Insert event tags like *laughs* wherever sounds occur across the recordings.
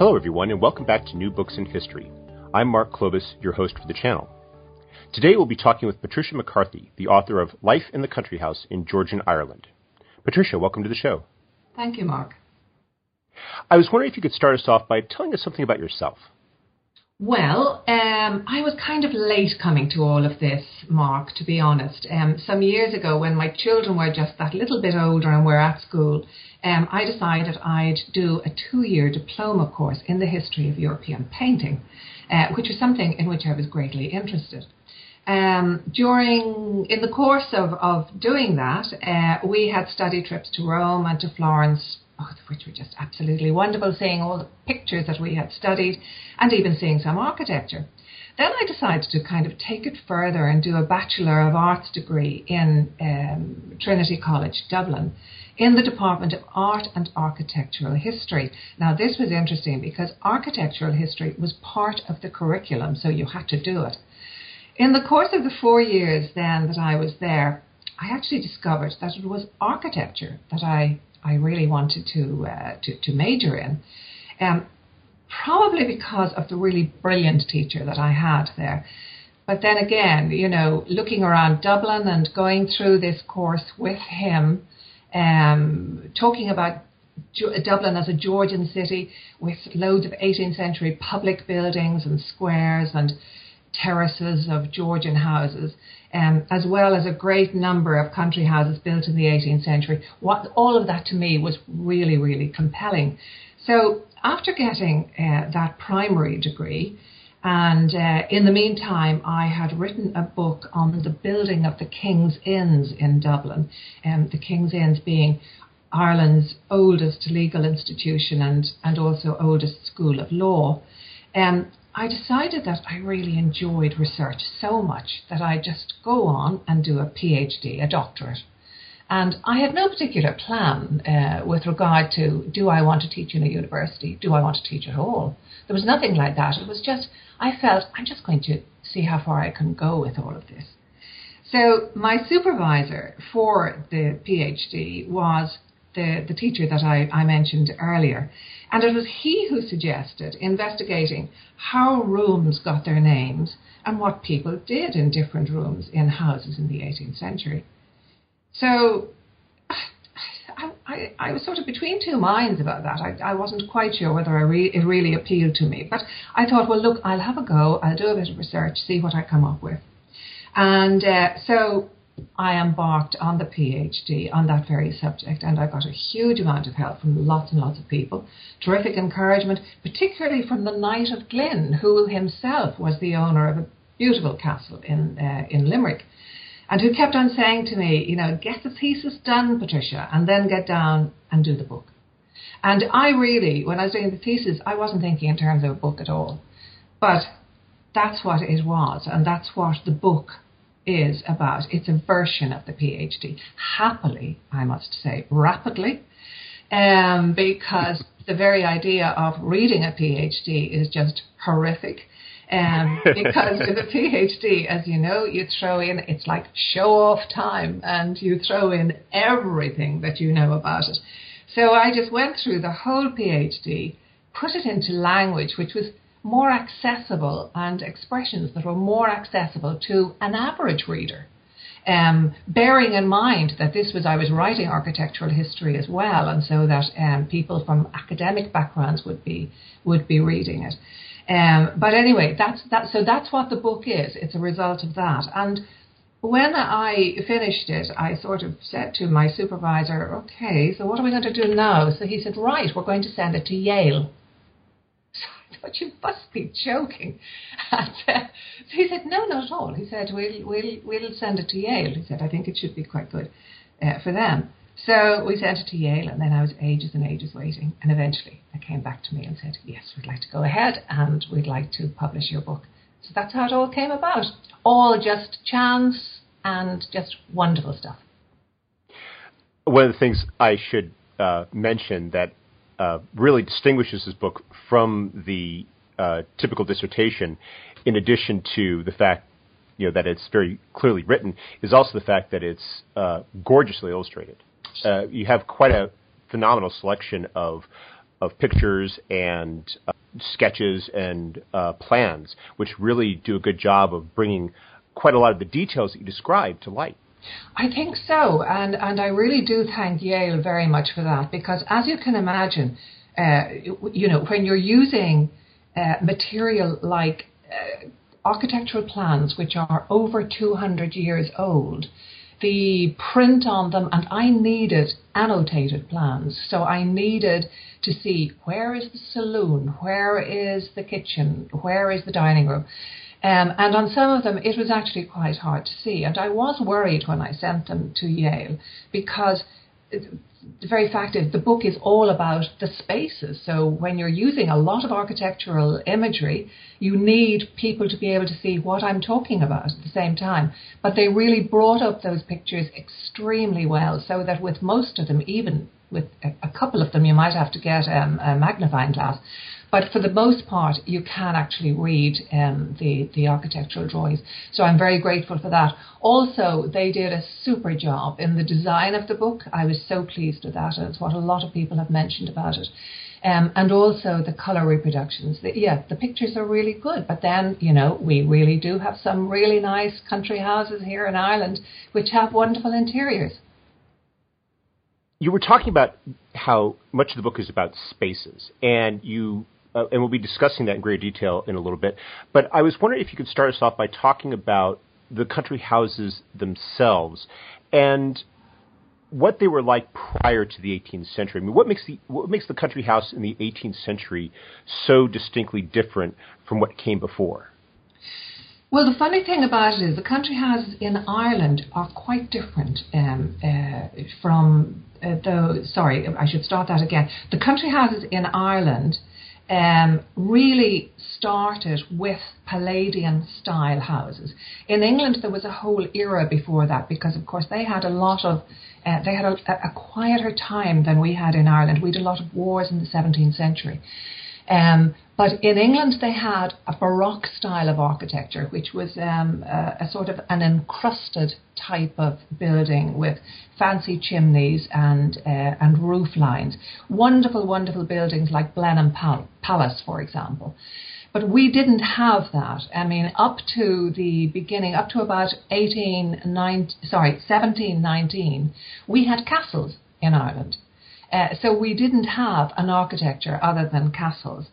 Hello, everyone, and welcome back to New Books in History. I'm Mark Clovis, your host for the channel. Today we'll be talking with Patricia McCarthy, the author of Life in the Country House in Georgian Ireland. Patricia, welcome to the show. Thank you, Mark. I was wondering if you could start us off by telling us something about yourself. Well, um, I was kind of late coming to all of this, Mark, to be honest. Um, some years ago, when my children were just that little bit older and were at school, um, I decided I'd do a two year diploma course in the history of European painting, uh, which was something in which I was greatly interested. Um, during in the course of, of doing that, uh, we had study trips to Rome and to Florence, both of which were just absolutely wonderful, seeing all the pictures that we had studied and even seeing some architecture. Then I decided to kind of take it further and do a Bachelor of Arts degree in um, Trinity College, Dublin, in the Department of Art and Architectural History. Now, this was interesting because architectural history was part of the curriculum, so you had to do it. In the course of the four years then that I was there, I actually discovered that it was architecture that I I really wanted to uh, to, to, major in. Um, probably because of the really brilliant teacher that I had there. But then again, you know, looking around Dublin and going through this course with him, um, talking about Dublin as a Georgian city with loads of 18th century public buildings and squares and terraces of Georgian houses, um, as well as a great number of country houses built in the 18th century. What, all of that to me was really, really compelling. So after getting uh, that primary degree, and uh, in the meantime, I had written a book on the building of the King's Inns in Dublin, um, the King's Inns being Ireland's oldest legal institution and, and also oldest school of law. Um, I decided that I really enjoyed research so much that I'd just go on and do a PhD, a doctorate. And I had no particular plan uh, with regard to do I want to teach in a university? Do I want to teach at all? There was nothing like that. It was just, I felt I'm just going to see how far I can go with all of this. So my supervisor for the PhD was the, the teacher that I, I mentioned earlier. And it was he who suggested investigating how rooms got their names and what people did in different rooms in houses in the 18th century. So I, I, I was sort of between two minds about that. I, I wasn't quite sure whether I re- it really appealed to me. But I thought, well, look, I'll have a go. I'll do a bit of research, see what I come up with. And uh, so I embarked on the PhD on that very subject, and I got a huge amount of help from lots and lots of people. Terrific encouragement, particularly from the Knight of Glin, who himself was the owner of a beautiful castle in uh, in Limerick, and who kept on saying to me, you know, get the thesis done, Patricia, and then get down and do the book. And I really, when I was doing the thesis, I wasn't thinking in terms of a book at all, but that's what it was, and that's what the book is about. It's a version of the PhD. Happily, I must say, rapidly, um, because the very idea of reading a PhD is just horrific. Um, *laughs* because with a PhD, as you know, you throw in, it's like show off time, and you throw in everything that you know about it. So I just went through the whole PhD, put it into language which was more accessible and expressions that were more accessible to an average reader. Um, bearing in mind that this was I was writing architectural history as well, and so that um, people from academic backgrounds would be would be reading it. Um, but anyway, that's that. So that's what the book is. It's a result of that. And when I finished it, I sort of said to my supervisor, "Okay, so what are we going to do now?" So he said, "Right, we're going to send it to Yale." But you must be joking. *laughs* And, uh, so he said, no, not at all. He said, we'll, we'll, we'll send it to Yale. He said, I think it should be quite good uh, for them. So we sent it to Yale, and then I was ages and ages waiting. And eventually they came back to me and said, yes, we'd like to go ahead and we'd like to publish your book. So that's how it all came about. All just chance and just wonderful stuff. One of the things I should uh, mention that uh, really distinguishes this book from the uh, typical dissertation, in addition to the fact you know that it's very clearly written, is also the fact that it's uh, gorgeously illustrated. Uh, you have quite a phenomenal selection of of pictures and uh, sketches and plans, which really do a good job of bringing quite a lot of the details that you describe to light. I think so, and and I really do thank Yale very much for that because, as you can imagine, uh, you know when you're using uh, material like uh, architectural plans which are over 200 years old, the print on them, and I needed annotated plans. So I needed to see where is the saloon, where is the kitchen, where is the dining room. Um, and on some of them, it was actually quite hard to see. And I was worried when I sent them to Yale because the very fact is the book is all about the spaces. So when you're using a lot of architectural imagery, you need people to be able to see what I'm talking about at the same time. But they really brought up those pictures extremely well, so that with most of them, even with a, couple of them, you might have to get um, a magnifying glass. But for the most part, you can actually read um, the, the architectural drawings. So I'm very grateful for that. Also, they did a super job in the design of the book. I was so pleased with that. It's what a lot of people have mentioned about it. Um, and also the color reproductions. The, yeah, the pictures are really good, but then, you know, we really do have some really nice country houses here in Ireland which have wonderful interiors. You were talking about how much of the book is about spaces, and you uh, and we'll be discussing that in greater detail in a little bit. But I was wondering if you could start us off by talking about the country houses themselves and what they were like prior to the 18th century. I mean, what makes the what makes the country house in the 18th century so distinctly different from what came before? Well, the funny thing about it is the country houses in Ireland are quite different um, uh, from uh, the. Sorry, I should start that again. The country houses in Ireland um, really started with Palladian style houses. In England, there was a whole era before that because, of course, they had a lot of uh, they had a, a, quieter time than we had in Ireland. We had a lot of wars in the 17th century. Um, but in England, they had a Baroque style of architecture, which was um, a, a, sort of an encrusted type of building with fancy chimneys and uh, and roof lines. Wonderful, wonderful buildings like Blenheim Pal- Palace, for example. But we didn't have that. I mean, up to the beginning, up to about 18, 19, sorry, 1719, we had castles in Ireland. Uh, so we didn't have an architecture other than castles.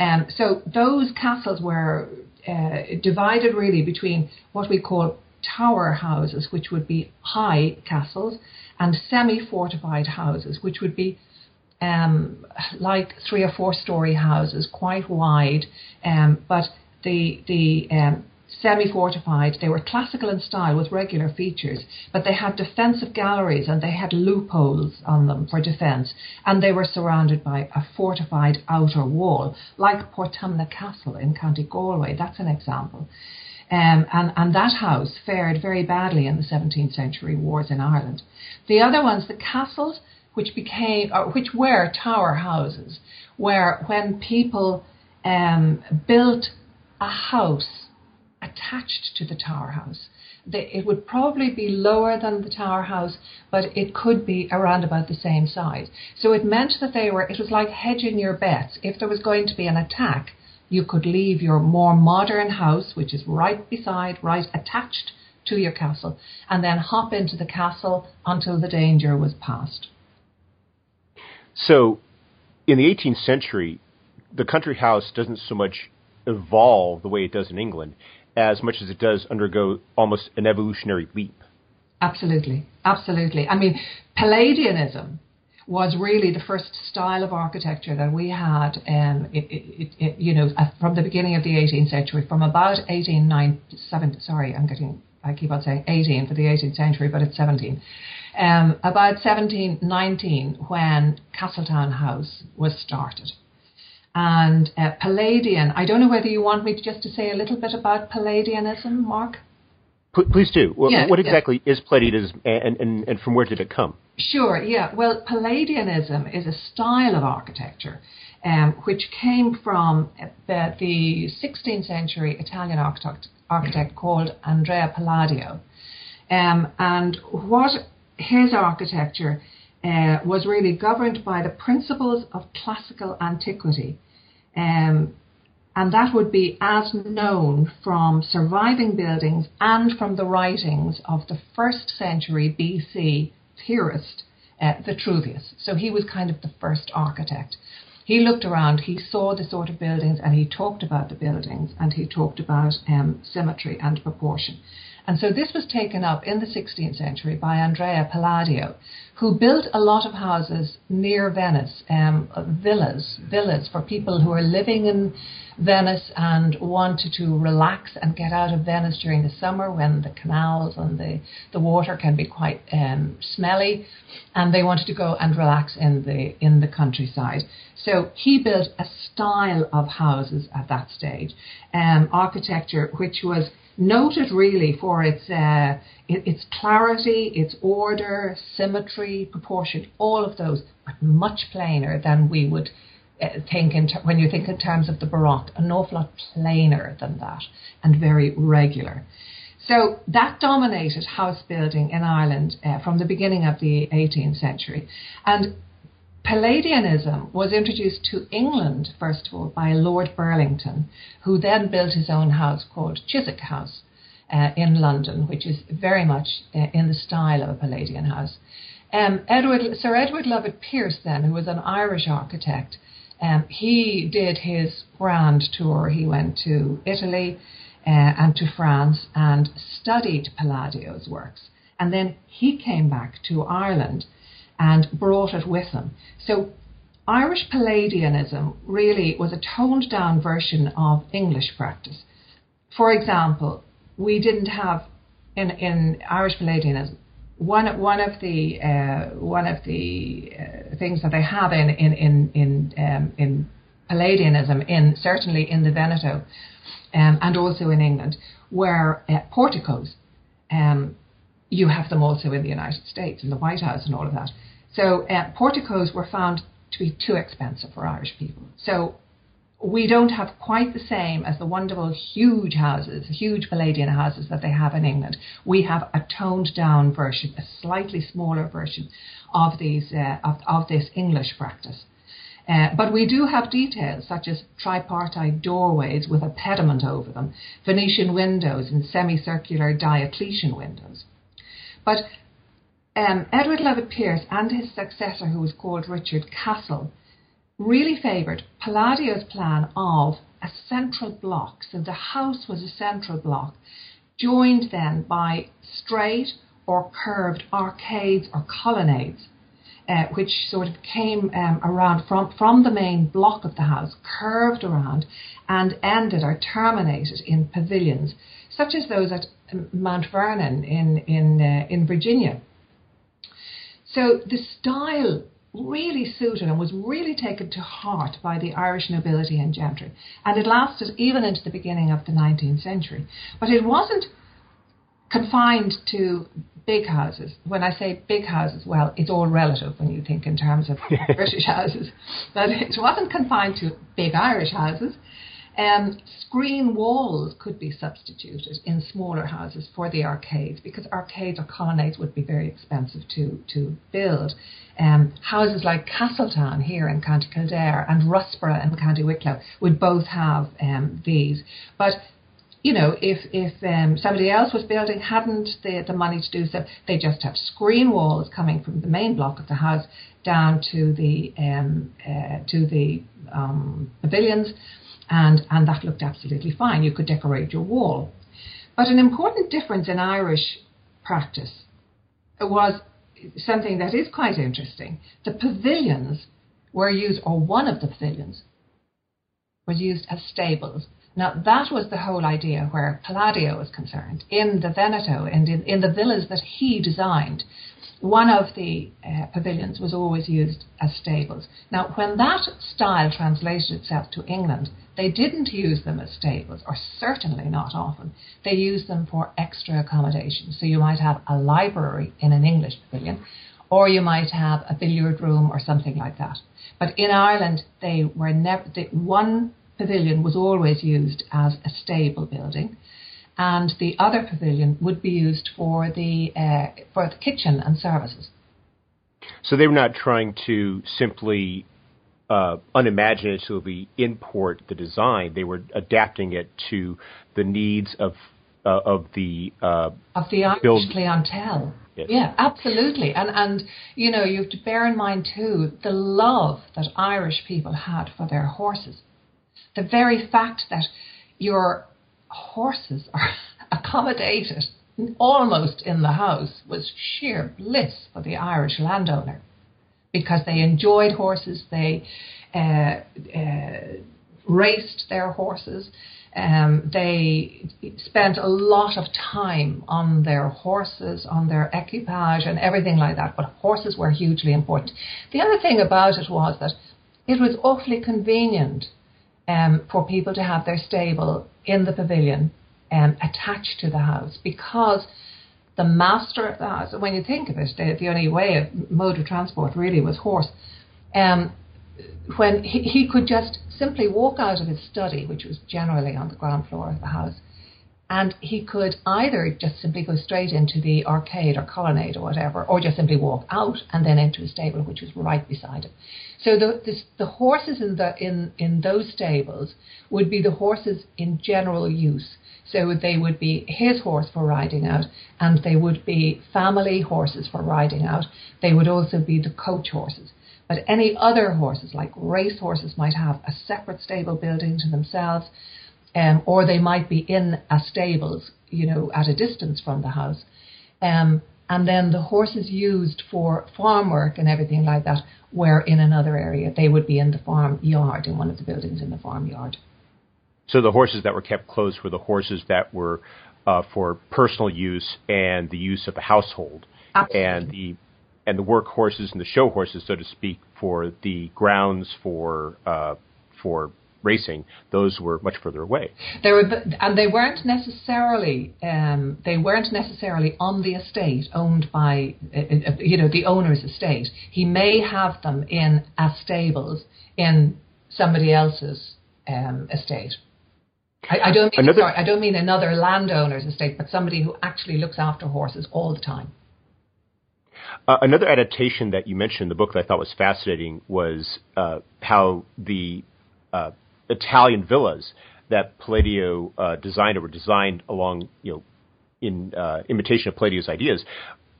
Um, so those castles were uh, divided really between what we call tower houses, which would be high castles, and semi-fortified houses, which would be um, like three or four story houses, quite wide, um, but the the um, semi-fortified. They were classical in style with regular features, but they had defensive galleries and they had loopholes on them for defence, and they were surrounded by a fortified outer wall, like Portumna Castle in County Galway. That's an example. Um, and, and that house fared very badly in the 17th century wars in Ireland. The other ones, the castles, which became, or which were tower houses, where when people um, built a house attached to the tower house. it would probably be lower than the tower house, but it could be around about the same size. So it meant that they were, it was like hedging your bets. If there was going to be an attack, you could leave your more modern house, which is right beside, right attached to your castle, and then hop into the castle until the danger was past. So, in the 18th century, the country house doesn't so much evolve the way it does in England as much as it does undergo almost an evolutionary leap. Absolutely, absolutely. I mean, Palladianism was really the first style of architecture that we had, um, it, it, it, you know, from the beginning of the 18th century, from about 1897. Sorry, I'm getting, I keep on saying 18 for the 18th century, but it's 17. Um, about 1719, when Castletown House was started and uh, Palladian. I don't know whether you want me to just to say a little bit about Palladianism, Mark. Please do. Well, yeah, what exactly yeah. is Palladianism, and, and, and from where did it come? Sure. Yeah. Well, Palladianism is a style of architecture um, which came from the, the 16th century Italian architect, architect called Andrea Palladio, um, and what his architecture uh, was really governed by the principles of classical antiquity. Um, and that would be as known from surviving buildings and from the writings of the first century BC theorist, uh, Vitruvius. So he was kind of the first architect. He looked around, he saw the sort of buildings, and he talked about the buildings, and he talked about um, symmetry and proportion. And so this was taken up in the 16th century by Andrea Palladio, who built a lot of houses near Venice, um, villas, villas for people who are living in Venice and wanted to relax and get out of Venice during the summer when the canals and the, the water can be quite um, smelly, and they wanted to go and relax in the in the countryside. So he built a style of houses at that stage, um, architecture which was noted really for its uh, its clarity, its order, symmetry, proportion, all of those, but much plainer than we would uh, think in when you think in terms of the Baroque, an awful lot plainer than that, and very regular. So that dominated house building in Ireland uh, from the beginning of the 18th century, and Palladianism was introduced to England, first of all, by Lord Burlington, who then built his own house called Chiswick House uh, in London, which is very much uh, in the style of a Palladian house. Um, Edward, Sir Edward Lovett Pearce, then, who was an Irish architect, um, he did his grand tour. He went to Italy uh, and to France and studied Palladio's works. And then he came back to Ireland and brought it with them. So Irish Palladianism really was a toned down version of English practice. For example, we didn't have in, in Irish Palladianism one one of the uh, one of the uh, things that they have in in in in, um, in Palladianism in certainly in the Veneto um, and also in England were uh, porticos. Um, you have them also in the United States in the White House and all of that. So uh, porticos were found to be too expensive for Irish people. So we don't have quite the same as the wonderful huge houses, huge Palladian houses that they have in England. We have a toned down version, a slightly smaller version of these uh, of, of this English practice. Uh, but we do have details such as tripartite doorways with a pediment over them, Venetian windows and semicircular Diocletian windows. But um, Edward Lovett Pearce and his successor, who was called Richard Castle, really favoured Palladio's plan of a central block. So the house was a central block, joined then by straight or curved arcades or colonnades. Uh, which sort of came um, around from, from the main block of the house, curved around, and ended or terminated in pavilions, such as those at Mount Vernon in, in, uh, in Virginia. So the style really suited and was really taken to heart by the Irish nobility and gentry. And it lasted even into the beginning of the 19th century. But it wasn't confined to big houses. When I say big houses, well, it's all relative when you think in terms of *laughs* British houses. But it wasn't confined to big Irish houses. Um, screen walls could be substituted in smaller houses for the arcades because arcades or colonnades would be very expensive to, to build. Um, houses like Castletown here in County Kildare and Russborough in County Wicklow would both have um, these. But you know, if if um, somebody else was building hadn't the, the money to do so, they just have screen walls coming from the main block of the house down to the um, uh, to the um, pavilions, and, and that looked absolutely fine. You could decorate your wall. But an important difference in Irish practice was something that is quite interesting. The pavilions were used, or one of the pavilions was used as stables. Now, that was the whole idea where Palladio was concerned. In the Veneto and in, in the villas that he designed, one of the uh, pavilions was always used as stables. Now, when that style translated itself to England, they didn't use them as stables, or certainly not often. They used them for extra accommodation. So you might have a library in an English pavilion, or you might have a billiard room or something like that. But in Ireland, they were never. The, one pavilion was always used as a stable building and the other pavilion would be used for the uh, for the kitchen and services. So they were not trying to simply uh, unimaginatively import the design. They were adapting it to the needs of uh, of the uh, of the Irish build- clientele. Yes. Yeah, absolutely. And and you know you have to bear in mind too the love that Irish people had for their horses. The very fact that your horses are *laughs* accommodated almost in the house was sheer bliss for the Irish landowner because they enjoyed horses, they uh, uh, raced their horses. Um, they spent a lot of time on their horses, on their equipage, and everything like that. But horses were hugely important. The other thing about it was that it was awfully convenient um, for people to have their stable in the pavilion um, attached to the house because the master of the house, when you think of it, the, only way of mode of transport really was horse. Um, when he, he could just simply walk out of his study, which was generally on the ground floor of the house, and he could either just simply go straight into the arcade or colonnade or whatever, or just simply walk out and then into a stable which was right beside him. So the, this, the horses in, the, in, in those stables would be the horses in general use. So they would be his horse for riding out, and they would be family horses for riding out. They would also be the coach horses. But any other horses, like race horses, might have a separate stable building to themselves um, or they might be in a stables, you know, at a distance from the house. Um, and then the horses used for farm work and everything like that were in another area. They would be in the farm yard, in one of the buildings in the farm yard. So the horses that were kept close were the horses that were uh, for personal use and the use of the household, Absolutely. and the and the work horses and the show horses, so to speak, for the grounds for uh, for racing, those were much further away. They were, and they weren't necessarily um, they weren't necessarily on the estate owned by uh, uh, you know the owner's estate. He may have them in as stables in somebody else's um, estate. I, I don't mean another, sorry, I don't mean another landowner's estate, but somebody who actually looks after horses all the time. Uh, another adaptation that you mentioned in the book that I thought was fascinating was uh, how the uh, Italian villas that Palladio uh, designed or were designed along, you know, in uh, imitation of Palladio's ideas,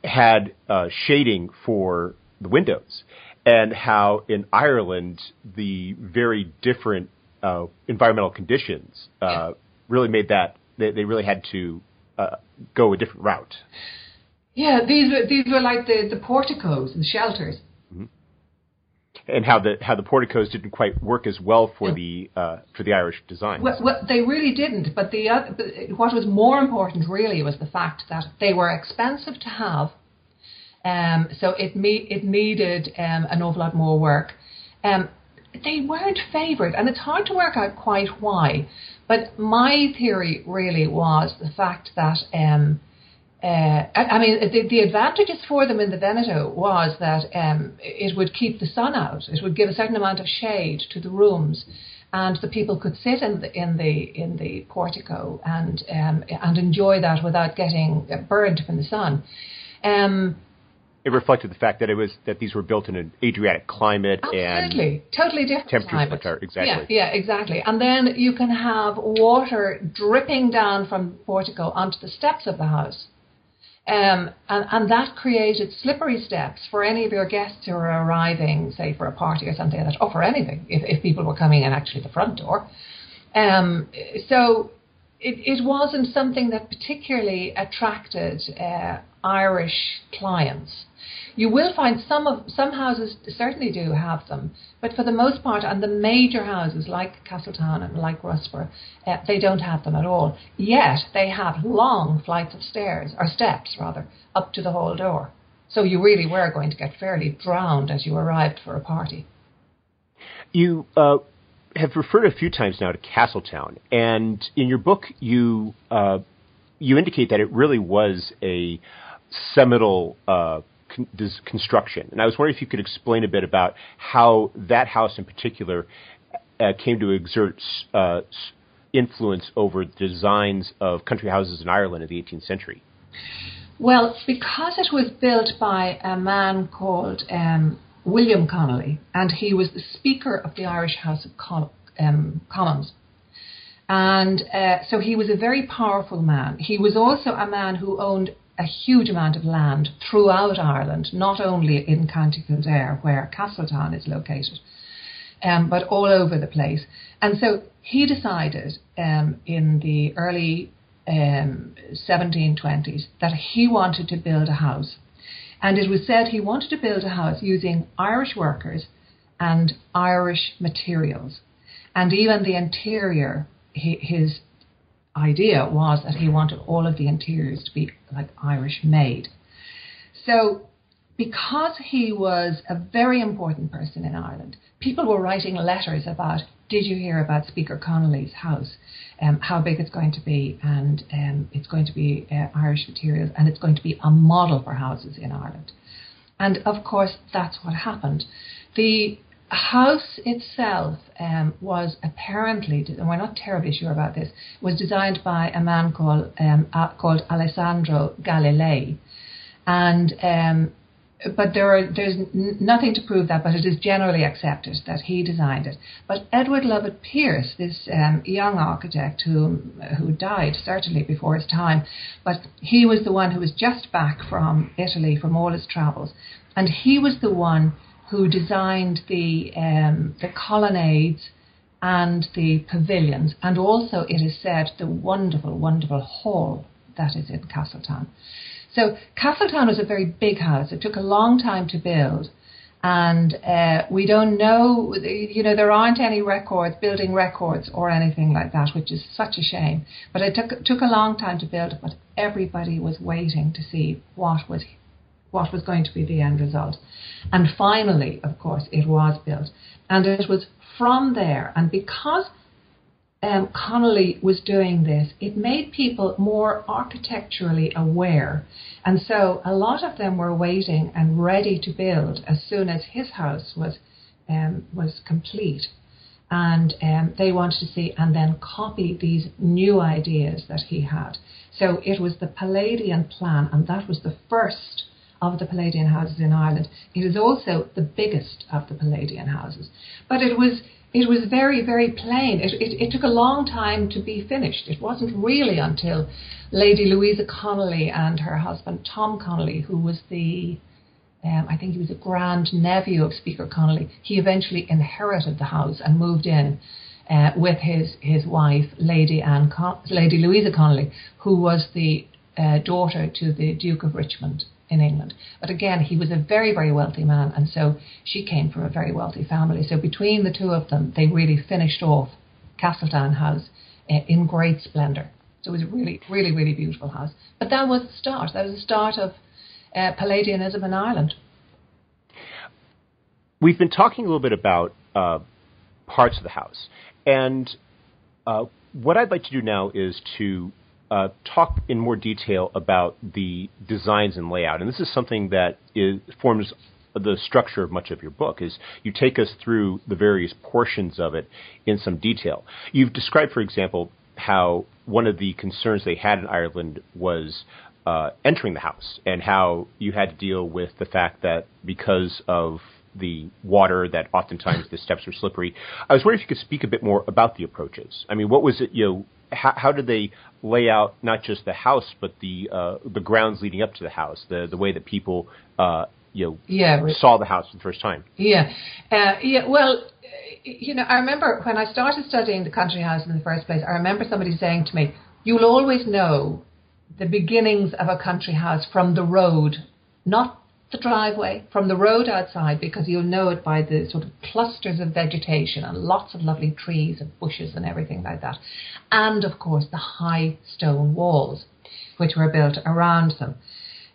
had uh, shading for the windows, and how in Ireland the very different uh, environmental conditions uh, really made that they, they really had to uh, go a different route. Yeah, these were these were like the, the porticos and shelters and how the how the porticos didn't quite work as well for the uh, for the Irish design. Well, well, they really didn't. But the uh, what was more important really was the fact that they were expensive to have, um, so it me- it needed um, an awful lot more work. Um, they weren't favoured, and it's hard to work out quite why. But my theory really was the fact that. Um, uh, I, mean, the, the, advantages for them in the Veneto was that um, it would keep the sun out. It would give a certain amount of shade to the rooms, and the people could sit in the in the in the portico and um, and enjoy that without getting burned from the sun. Um, it reflected the fact that it was that these were built in an Adriatic climate absolutely, and totally different temperatures climate. exactly. Yeah, yeah, exactly. And then you can have water dripping down from the portico onto the steps of the house. Um, and, and that created slippery steps for any of your guests who are arriving, say for a party or something like that, or for anything, if, if people were coming in actually the front door. Um, so it, it wasn't something that particularly attracted uh, Irish clients. You will find some of some houses certainly do have them, but for the most part, and the major houses like Castletown and like Russborough, uh, they don't have them at all. Yet they have long flights of stairs or steps rather up to the hall door. So you really were going to get fairly drowned as you arrived for a party. You uh, have referred a few times now to Castletown, and in your book you uh, you indicate that it really was a seminal uh, con- this construction. And I was wondering if you could explain a bit about how that house in particular uh, came to exert uh, influence over the designs of country houses in Ireland in the 18th century. Well, because it was built by a man called um, William Conolly, and he was the Speaker of the Irish House of um, Commons. And uh, so he was a very powerful man. He was also a man who owned a huge amount of land throughout Ireland, not only in County Kildare, where Castletown is located, um, but all over the place. And so he decided um, in the early um, 1720s that he wanted to build a house. And it was said he wanted to build a house using Irish workers and Irish materials. And even the interior, his idea was that he wanted all of the interiors to be like Irish made. So, because he was a very important person in Ireland, people were writing letters about did you hear about Speaker Conolly's house? Um, how big it's going to be, and um, it's going to be uh, Irish materials, and it's going to be a model for houses in Ireland. And of course, that's what happened. The house itself um, was apparently, and we're not terribly sure about this, was designed by a man called um, uh, called Alessandro Galilei, and um, but there are, there's nothing to prove that, but it is generally accepted that he designed it. But Edward Lovett Pearce, this um, young architect who who died certainly before his time, but he was the one who was just back from Italy from all his travels, and he was the one who designed the um, the colonnades and the pavilions, and also it is said the wonderful, wonderful hall that is in Castletown. So Castletown was a very big house. It took a long time to build. And uh, we don't know, you know, there aren't any records, building records or anything like that, which is such a shame. But it took took a long time to build, but everybody was waiting to see what was what was going to be the end result. And finally, of course, it was built. And it was from there, and because um, Conolly was doing this, it made people more architecturally aware. And so a lot of them were waiting and ready to build as soon as his house was, um, was complete. And um, they wanted to see and then copy these new ideas that he had. So it was the Palladian plan, and that was the first of the Palladian houses in Ireland. It is also the biggest of the Palladian houses. But it was it was very, very plain. It, it, it, took a long time to be finished. It wasn't really until Lady Louisa Conolly and her husband Tom Conolly, who was the, um, I think he was a grand nephew of Speaker Conolly, he eventually inherited the house and moved in. Uh, with his, his wife, Lady Anne Con- Lady Louisa Conolly, who was the uh, daughter to the Duke of Richmond in England. But again, he was a very, very wealthy man, and so she came from a very wealthy family. So between the two of them, they really finished off Castletown House uh, in great splendour. So it was a really, really, really beautiful house. But that was the start. That was the start of uh, Palladianism in Ireland. We've been talking a little bit about uh, parts of the house, and uh, what I'd like to do now is to uh, talk in more detail about the designs and layout. And this is something that is, forms the structure of much of your book is you take us through the various portions of it in some detail. You've described, for example, how one of the concerns they had in Ireland was uh, entering the house and how you had to deal with the fact that because of the water that oftentimes the steps are slippery. I was wondering if you could speak a bit more about the approaches. I mean, what was it, you know, how, how did they lay out not just the house but the uh, the grounds leading up to the house, the the way that people uh, you know yeah, saw the house for the first time? Yeah, uh, yeah. Well, you know, I remember when I started studying the country house in the first place. I remember somebody saying to me, "You'll always know the beginnings of a country house from the road, not the driveway from the road outside because you'll know it by the sort of clusters of vegetation and lots of lovely trees and bushes and everything like that. And of course, the high stone walls which were built around them.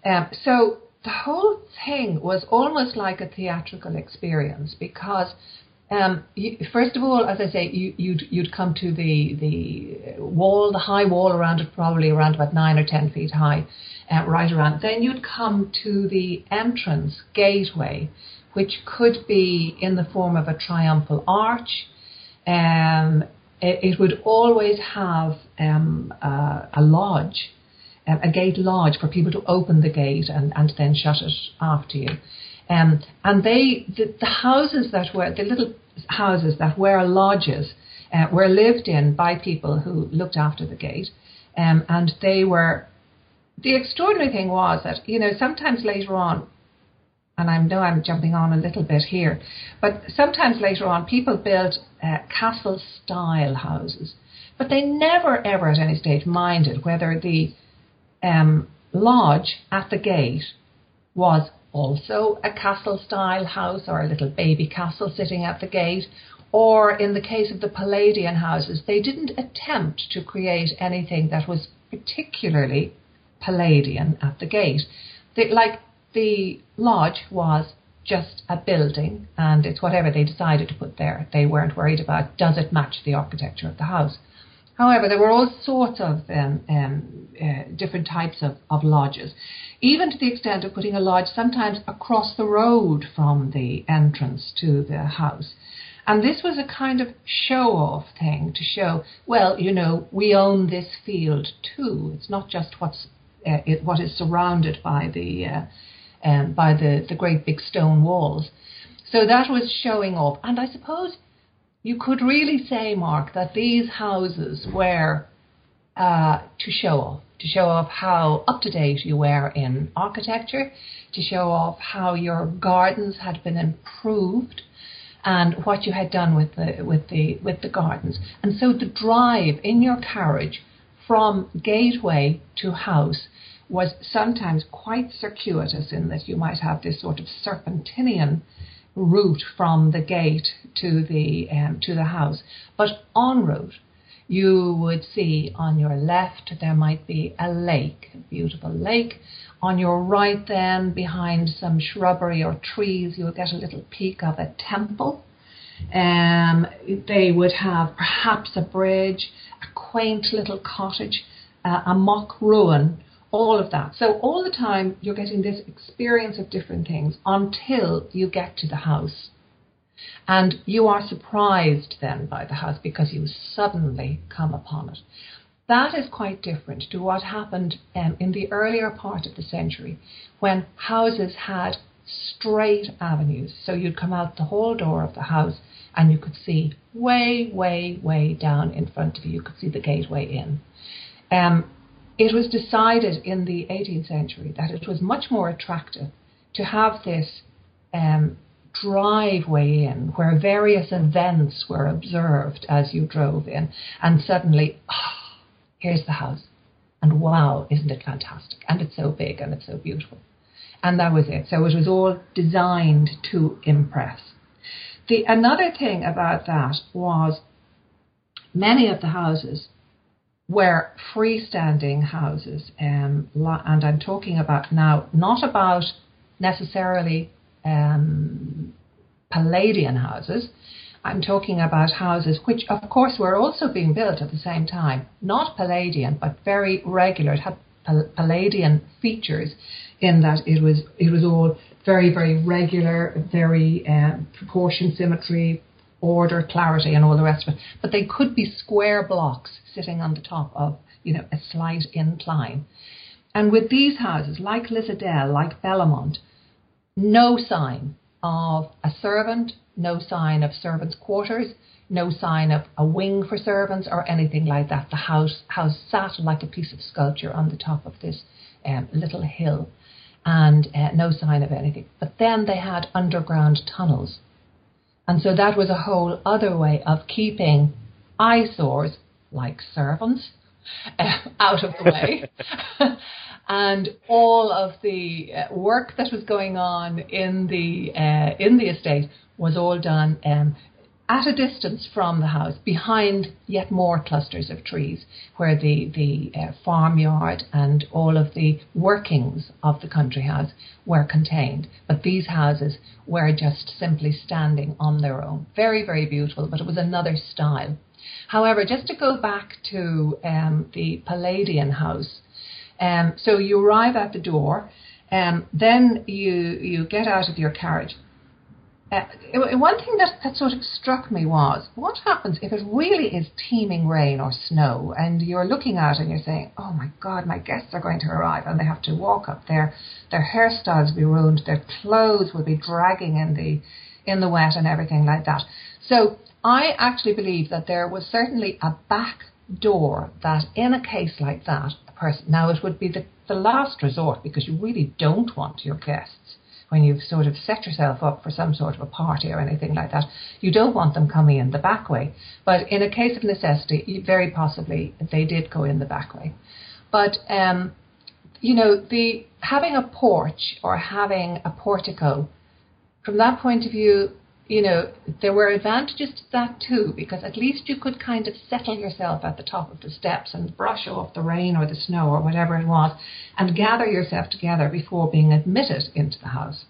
Um, so the whole thing was almost like a theatrical experience because um, you, first of all, as I say, you, would you'd, you'd come to the the wall, the high wall around it, probably around about nine or ten feet high, uh, right around. Then you'd come to the entrance gateway, which could be in the form of a triumphal arch. Um, it, it would always have um, uh, a lodge a gate lodge for people to open the gate and, and then shut it after you. Um, and they, the, the houses that were, the little houses that were lodges, uh, were lived in by people who looked after the gate. Um, and they were, the extraordinary thing was that, you know, sometimes later on, and I know I'm jumping on a little bit here, but sometimes later on people built uh, castle style houses, but they never ever at any stage minded whether the um, lodge at the gate was also a castle style house or a little baby castle sitting at the gate. Or in the case of the Palladian houses, they didn't attempt to create anything that was particularly Palladian at the gate. They, like the lodge was just a building and it's whatever they decided to put there. They weren't worried about does it match the architecture of the house. However, there were all sorts of um, um, uh, different types of, of lodges, even to the extent of putting a lodge sometimes across the road from the entrance to the house. And this was a kind of show off thing to show, well, you know, we own this field too. It's not just what's uh, it, what is surrounded by the uh, um, by the, the great big stone walls. So that was showing off. And I suppose you could really say, Mark, that these houses were uh, to show off, to show off how up to date you were in architecture, to show off how your gardens had been improved and what you had done with the with the with the gardens. And so the drive in your carriage from gateway to house was sometimes quite circuitous in that you might have this sort of serpentinian route from the gate to the um, to the house. But en route, you would see on your left there might be a lake, a beautiful lake. On your right, then behind some shrubbery or trees, you would get a little peek of a temple. Um, they would have perhaps a bridge, a quaint little cottage, uh, a mock ruin all of that. So all the time you're getting this experience of different things until you get to the house. And you are surprised then by the house because you suddenly come upon it. That is quite different to what happened um, in the earlier part of the century when houses had straight avenues. So you'd come out the hall door of the house and you could see way, way, way down in front of you. You could see the gateway in. Um, it was decided in the 18th century that it was much more attractive to have this um, driveway in where various events were observed as you drove in, and suddenly, oh, here's the house. And wow, isn't it fantastic? And it's so big and it's so beautiful. And that was it. So it was all designed to impress. The another thing about that was many of the houses were freestanding houses, um, and I'm talking about now not about necessarily um, Palladian houses. I'm talking about houses which, of course, were also being built at the same time, not Palladian, but very regular. It had Palladian features in that it was it was all very very regular, very um, proportion, symmetry, order, clarity, and all the rest of it. But they could be square blocks sitting on the top of, you know, a slight incline. And with these houses, like Lissadell, like Bellamont, no sign of a servant, no sign of servants' quarters, no sign of a wing for servants or anything like that. The house house sat like a piece of sculpture on the top of this um, little hill, and uh, no sign of anything. But then they had underground tunnels and so that was a whole other way of keeping eyesores, like servants, uh, *laughs* out of the way. *laughs* and all of the uh, work that was going on in the uh, in the estate was all done um, at a distance from the house, behind yet more clusters of trees, where the, the uh, farmyard and all of the workings of the country house were contained. But these houses were just simply standing on their own. Very, very beautiful, but it was another style. However, just to go back to um, the Palladian house, um, so you arrive at the door, um, then you, you get out of your carriage uh, one thing that, that sort of struck me was what happens if it really is teeming rain or snow and you're looking at it and you're saying, oh my God, my guests are going to arrive and they have to walk up there, their hairstyles will be ruined, their clothes will be dragging in the, in the wet and everything like that. So I actually believe that there was certainly a back door that in a case like that, a person, now it would be the, the last resort because you really don't want your guests when you've sort of set yourself up for some sort of a party or anything like that, you don't want them coming in the back way. But in a case of necessity, very possibly they did go in the back way. But um, you know, the having a porch or having a portico, from that point of view, you know, there were advantages to that too, because at least you could kind of settle yourself at the top of the steps and brush off the rain or the snow or whatever it was and gather yourself together before being admitted into the house.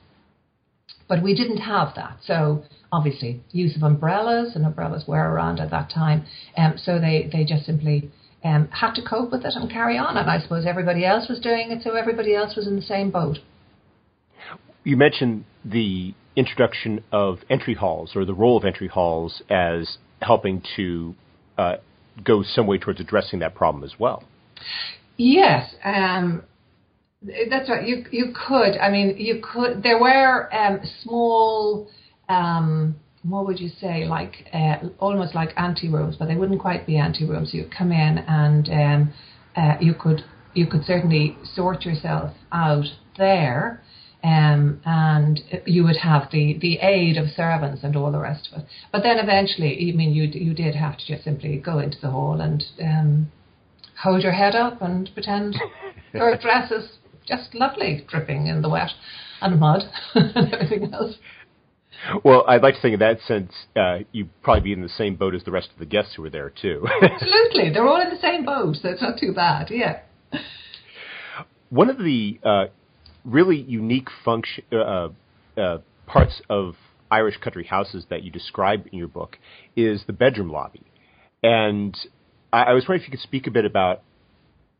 But we didn't have that. So obviously, use of umbrellas and umbrellas were around at that time. Um, so they, they just simply um, had to cope with it and carry on. And I suppose everybody else was doing it, so everybody else was in the same boat. You mentioned the introduction of entry halls or the role of entry halls as helping to uh, go some way towards addressing that problem as well. Yes, um, that's right. You you could. I mean, you could. There were um, small. Um, what would you say? Like uh, almost like ante rooms, but they wouldn't quite be ante rooms. You'd come in and um, uh, you could you could certainly sort yourself out there. Um, and you would have the, the aid of servants and all the rest of it. But then eventually, I mean, you you did have to just simply go into the hall and um, hold your head up and pretend *laughs* your dress is just lovely, dripping in the wet and mud *laughs* and everything else. Well, I'd like to think in that sense, uh, you'd probably be in the same boat as the rest of the guests who were there too. *laughs* Absolutely, they're all in the same boat, so it's not too bad. Yeah. One of the uh, really unique function uh, uh, parts of Irish country houses that you describe in your book is the bedroom lobby, and I, I was wondering if you could speak a bit about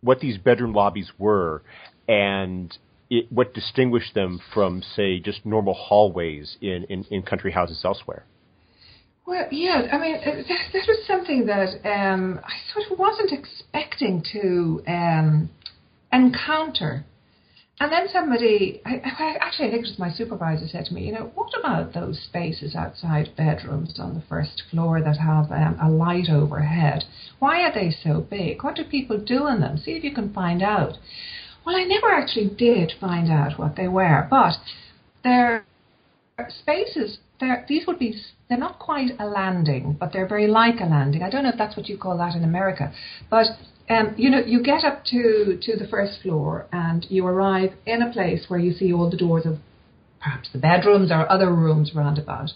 what these bedroom lobbies were and it, what distinguished them from, say, just normal hallways in, in, in country houses elsewhere. Well, yeah, I mean, that, that was something that um, I sort of wasn't expecting to um, encounter and then somebody, I, I, actually, I think it was my supervisor said to me, you know, what about those spaces outside bedrooms on the first floor that have um, a light overhead? Why are they so big? What do people do in them? See if you can find out. Well, I never actually did find out what they were, but they're spaces. They're, these would be, they're not quite a landing, but they're very like a landing. I don't know if that's what you call that in America, but um, you know, you get up to, to the first floor and you arrive in a place where you see all the doors of perhaps the bedrooms or other rooms round about.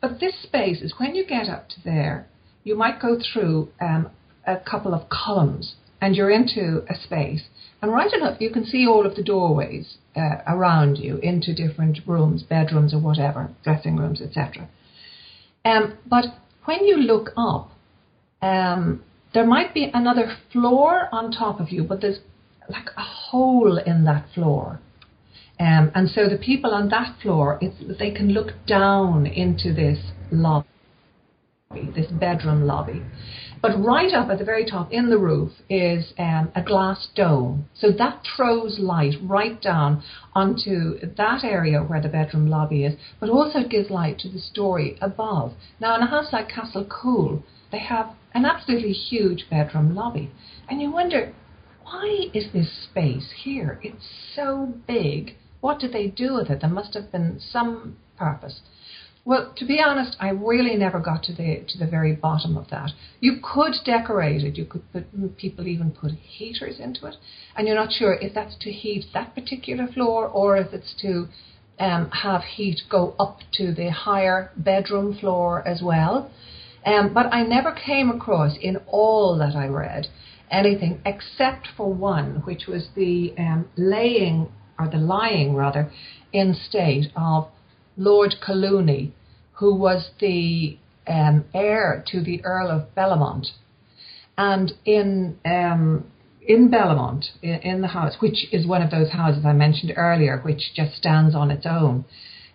But this space is when you get up to there, you might go through um, a couple of columns and you're into a space. And right enough, you can see all of the doorways uh, around you into different rooms, bedrooms or whatever, dressing rooms, etc. Um, but when you look up, um, there might be another floor on top of you, but there's like a hole in that floor. Um, and so the people on that floor, they can look down into this lobby, this bedroom lobby. But right up at the very top in the roof is um, a glass dome. So that throws light right down onto that area where the bedroom lobby is, but also gives light to the story above. Now, in a house like Castle Coole, they have an absolutely huge bedroom lobby. And you wonder, why is this space here? It's so big. What did they do with it? There must have been some purpose. Well, to be honest, I really never got to the to the very bottom of that. You could decorate it. You could put people even put heaters into it, and you're not sure if that's to heat that particular floor or if it's to um, have heat go up to the higher bedroom floor as well. Um, but I never came across in all that I read anything except for one, which was the um, laying, or the lying rather, in state of Lord Collooney, who was the um, heir to the Earl of Bellamont, And in um, in Bellomont, in, in, the house, which is one of those houses I mentioned earlier, which just stands on its own,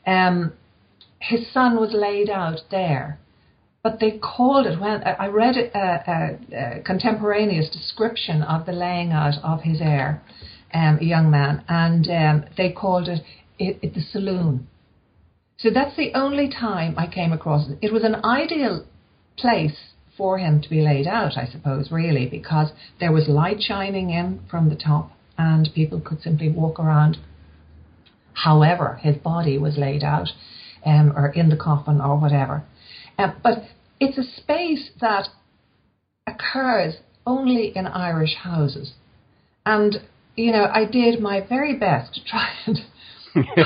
um, his son was laid out there. But they called it when I read a, a, a contemporaneous description of the laying out of his heir, um, a young man, and um, they called it, it, it the saloon. So that's the only time I came across it. It was an ideal place for him to be laid out, I suppose, really, because there was light shining in from the top and people could simply walk around however his body was laid out um, or in the coffin or whatever. Um, but it's a space that occurs only in Irish houses. And, you know, I did my very best to try *laughs* and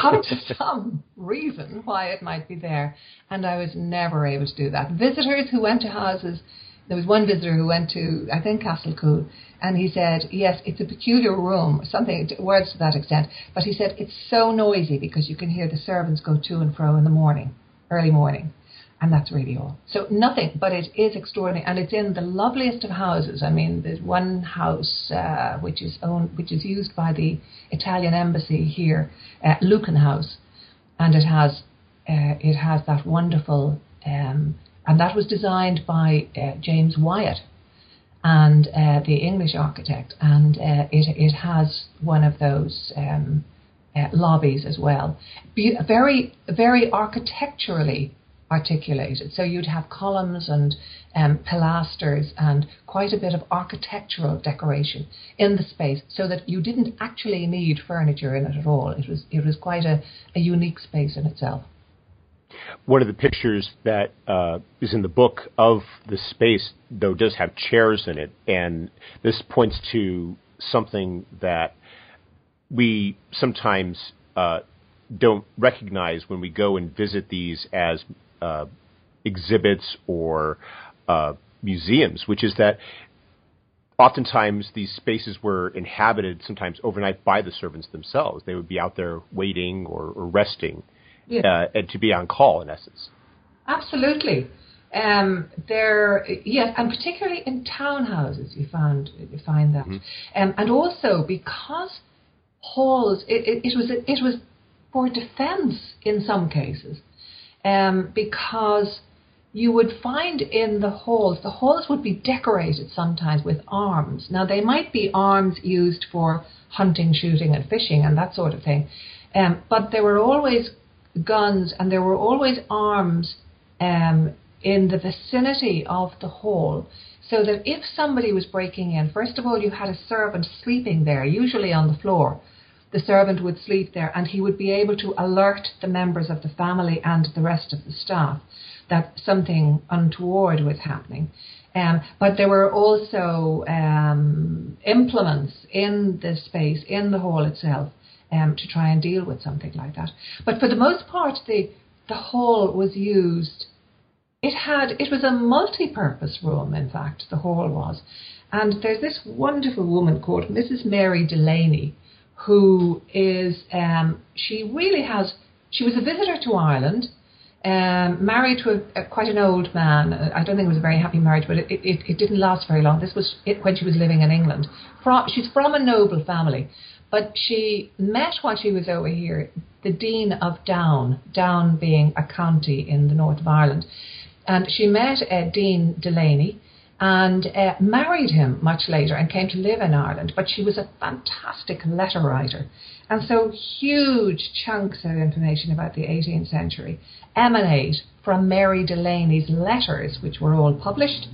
come to *laughs* some reason why it might be there, and I was never able to do that. Visitors who went to houses, there was one visitor who went to, I think, Castle Coole, and he said, yes, it's a peculiar room, something, words to that extent, but he said it's so noisy because you can hear the servants go to and fro in the morning, early morning. And that's really all. So nothing, but it is extraordinary, and it's in the loveliest of houses. I mean, there's one house uh, which is owned, which is used by the Italian embassy here, uh, Lucan House, and it has uh, it has that wonderful, um, and that was designed by uh, James Wyatt, and uh, the English architect, and uh, it it has one of those. Um, lobbies as well. Be- very, very architecturally articulated. So you'd have columns and um, pilasters and quite a bit of architectural decoration in the space, so that you didn't actually need furniture in it at all. It was it was quite a, a unique space in itself. One of the pictures that uh, is in the book of the space, though, does have chairs in it, and this points to something that we sometimes uh, don't recognize when we go and visit these as uh, exhibits or uh, museums, which is that oftentimes these spaces were inhabited sometimes overnight by the servants themselves. They would be out there waiting or, or resting, yeah. uh, and to be on call in essence. Absolutely. Um, there, yes, and particularly in townhouses, you found you find that, mm-hmm. um, and also because halls, it, it, it was it was for defence in some cases um, because you would find in the halls, the halls would be decorated sometimes with arms. Now, they might be arms used for hunting, shooting, and fishing and that sort of thing, um, but there were always guns and there were always arms um, in the vicinity of the hall. So that if somebody was breaking in, first of all, you had a servant sleeping there, usually on the floor the servant would sleep there and he would be able to alert the members of the family and the rest of the staff that something untoward was happening. Um, but there were also um, implements in the space, in the hall itself, um, to try and deal with something like that. But for the most part, the the hall was used. It had it was a multi-purpose room. In fact, the hall was, and there's this wonderful woman called Mrs. Mary Delany, who is, um, she really has, she was a visitor to Ireland, um, married to a, a, quite an old man. I don't think it was a very happy marriage, but it, it, it didn't last very long. This was when she was living in England. From, she's from a noble family, but she met while she was over here the Dean of Down, Down being a county in the north of Ireland. And she met uh, Dean Delany, and uh, married him much later and came to live in Ireland. But she was a fantastic letter writer. And so huge chunks of information about the 18th century emanate from Mary Delany's letters, which were all published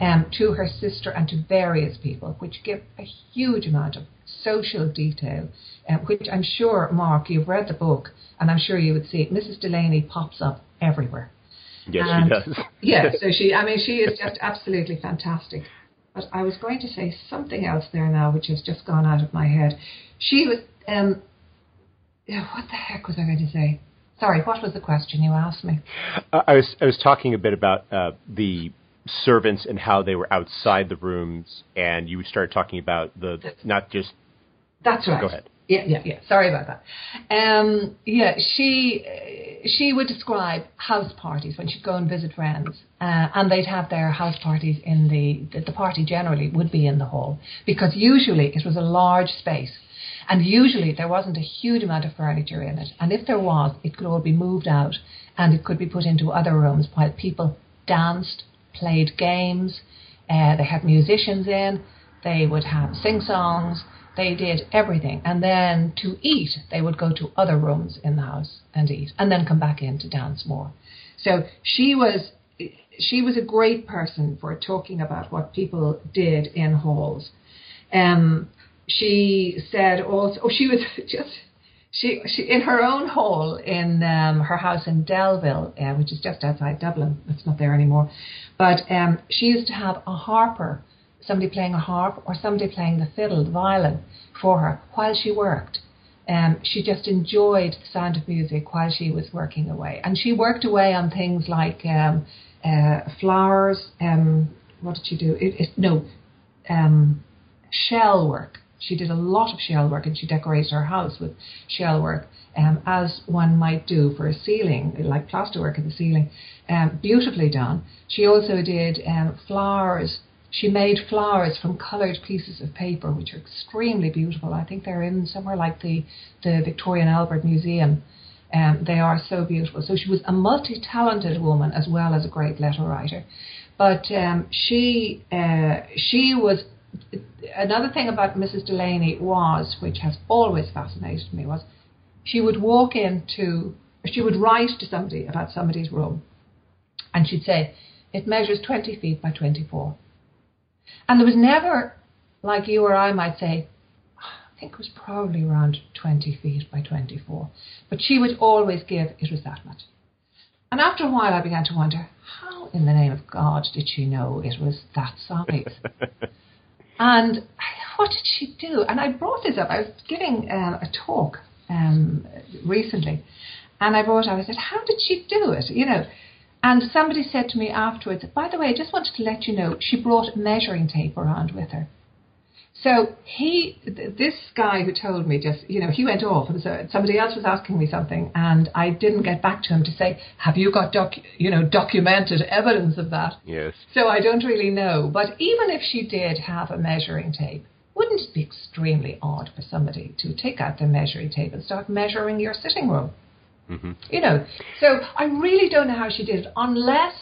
um, to her sister and to various people, which give a huge amount of social detail, um, which I'm sure, Mark, you've read the book, and I'm sure you would see Mrs. Delaney pops up everywhere. Yes, and, she does. *laughs* yeah, so she, I mean, she is *laughs* just absolutely fantastic. But I was going to say something else there now, which has just gone out of my head. She was, um, yeah, what the heck was I going to say? Sorry, what was the question you asked me? Uh, I was I was talking a bit about uh, the servants and how they were outside the rooms, and you started talking about the not just. That's right. Go ahead. Yeah, yeah, yeah. Sorry about that. Um, yeah, she she would describe house parties when she'd go and visit friends, uh, and they'd have their house parties in the, the the party generally would be in the hall because usually it was a large space And usually there wasn't a huge amount of furniture in it. And if there was, it could all be moved out and it could be put into other rooms while people danced, played games, uh, they had musicians in, they would have sing songs, they did everything. And then to eat, they would go to other rooms in the house and eat, and then come back in to dance more. So she was she was a great person for talking about what people did in halls. Um, she said also, oh, she was *laughs* just she, she in her own hall in um, her house in Delville, uh, which is just outside Dublin. It's not there anymore. But um, she used to have a harper somebody playing a harp or somebody playing the fiddle, the violin for her while she worked. Um, she just enjoyed the sound of music while she was working away. And she worked away on things like um, uh, flowers. Um, what did she do? It, it, no, um, shell work. She did a lot of shell work and she decorated her house with shell work, um, as one might do for a ceiling, like plaster work in the ceiling. Um, beautifully done. She also did flowers she made flowers from coloured pieces of paper, which are extremely beautiful. I think they're in somewhere like the, the Victoria and Albert Museum. Um, they are so beautiful. So she was a multi talented woman as well as a great letter writer. But um, she, uh, she was another thing about Mrs. Delany was, which has always fascinated me, was she would walk into, she would write to somebody about somebody's room, and she'd say, "It measures 20 feet by 24." And there was never, like you or I might say, I think it was probably around 20 feet by 24. But she would always give, it was that much. And after a while, I began to wonder, how in the name of God did she know it was that size? *laughs* and what did she do? And I brought this up. I was giving uh, a talk um, recently, and I brought up, I said, how did she do it? You know, and somebody said to me afterwards, by the way, I just wanted to let you know, she brought a measuring tape around with her. So he, this guy who told me just, you know, he went off and so somebody else was asking me something and I didn't get back to him to say, have you got, doc, you know, documented evidence of that? Yes. So I don't really know. But even if she did have a measuring tape, wouldn't it be extremely odd for somebody to take out their measuring tape and start measuring your sitting room? Mm-hmm. You know, so I really don't know how she did it, unless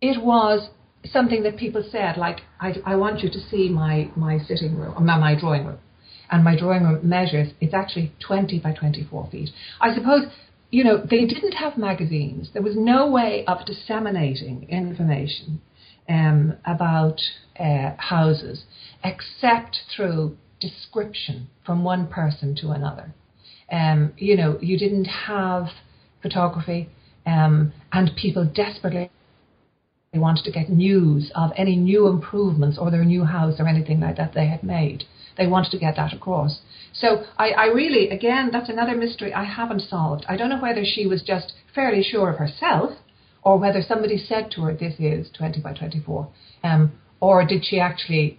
it was something that people said, like, I, I want you to see my, my sitting room, my, my drawing room. And my drawing room measures, it's actually 20 by 24 feet. I suppose, you know, they didn't have magazines. There was no way of disseminating information um, about uh, houses except through description from one person to another. Um, you know, you didn't have photography, um, and people desperately wanted to get news of any new improvements or their new house or anything like that they had made. They wanted to get that across. So I, I really, again, that's another mystery I haven't solved. I don't know whether she was just fairly sure of herself or whether somebody said to her, this is 20 by 24. Um, or did she actually,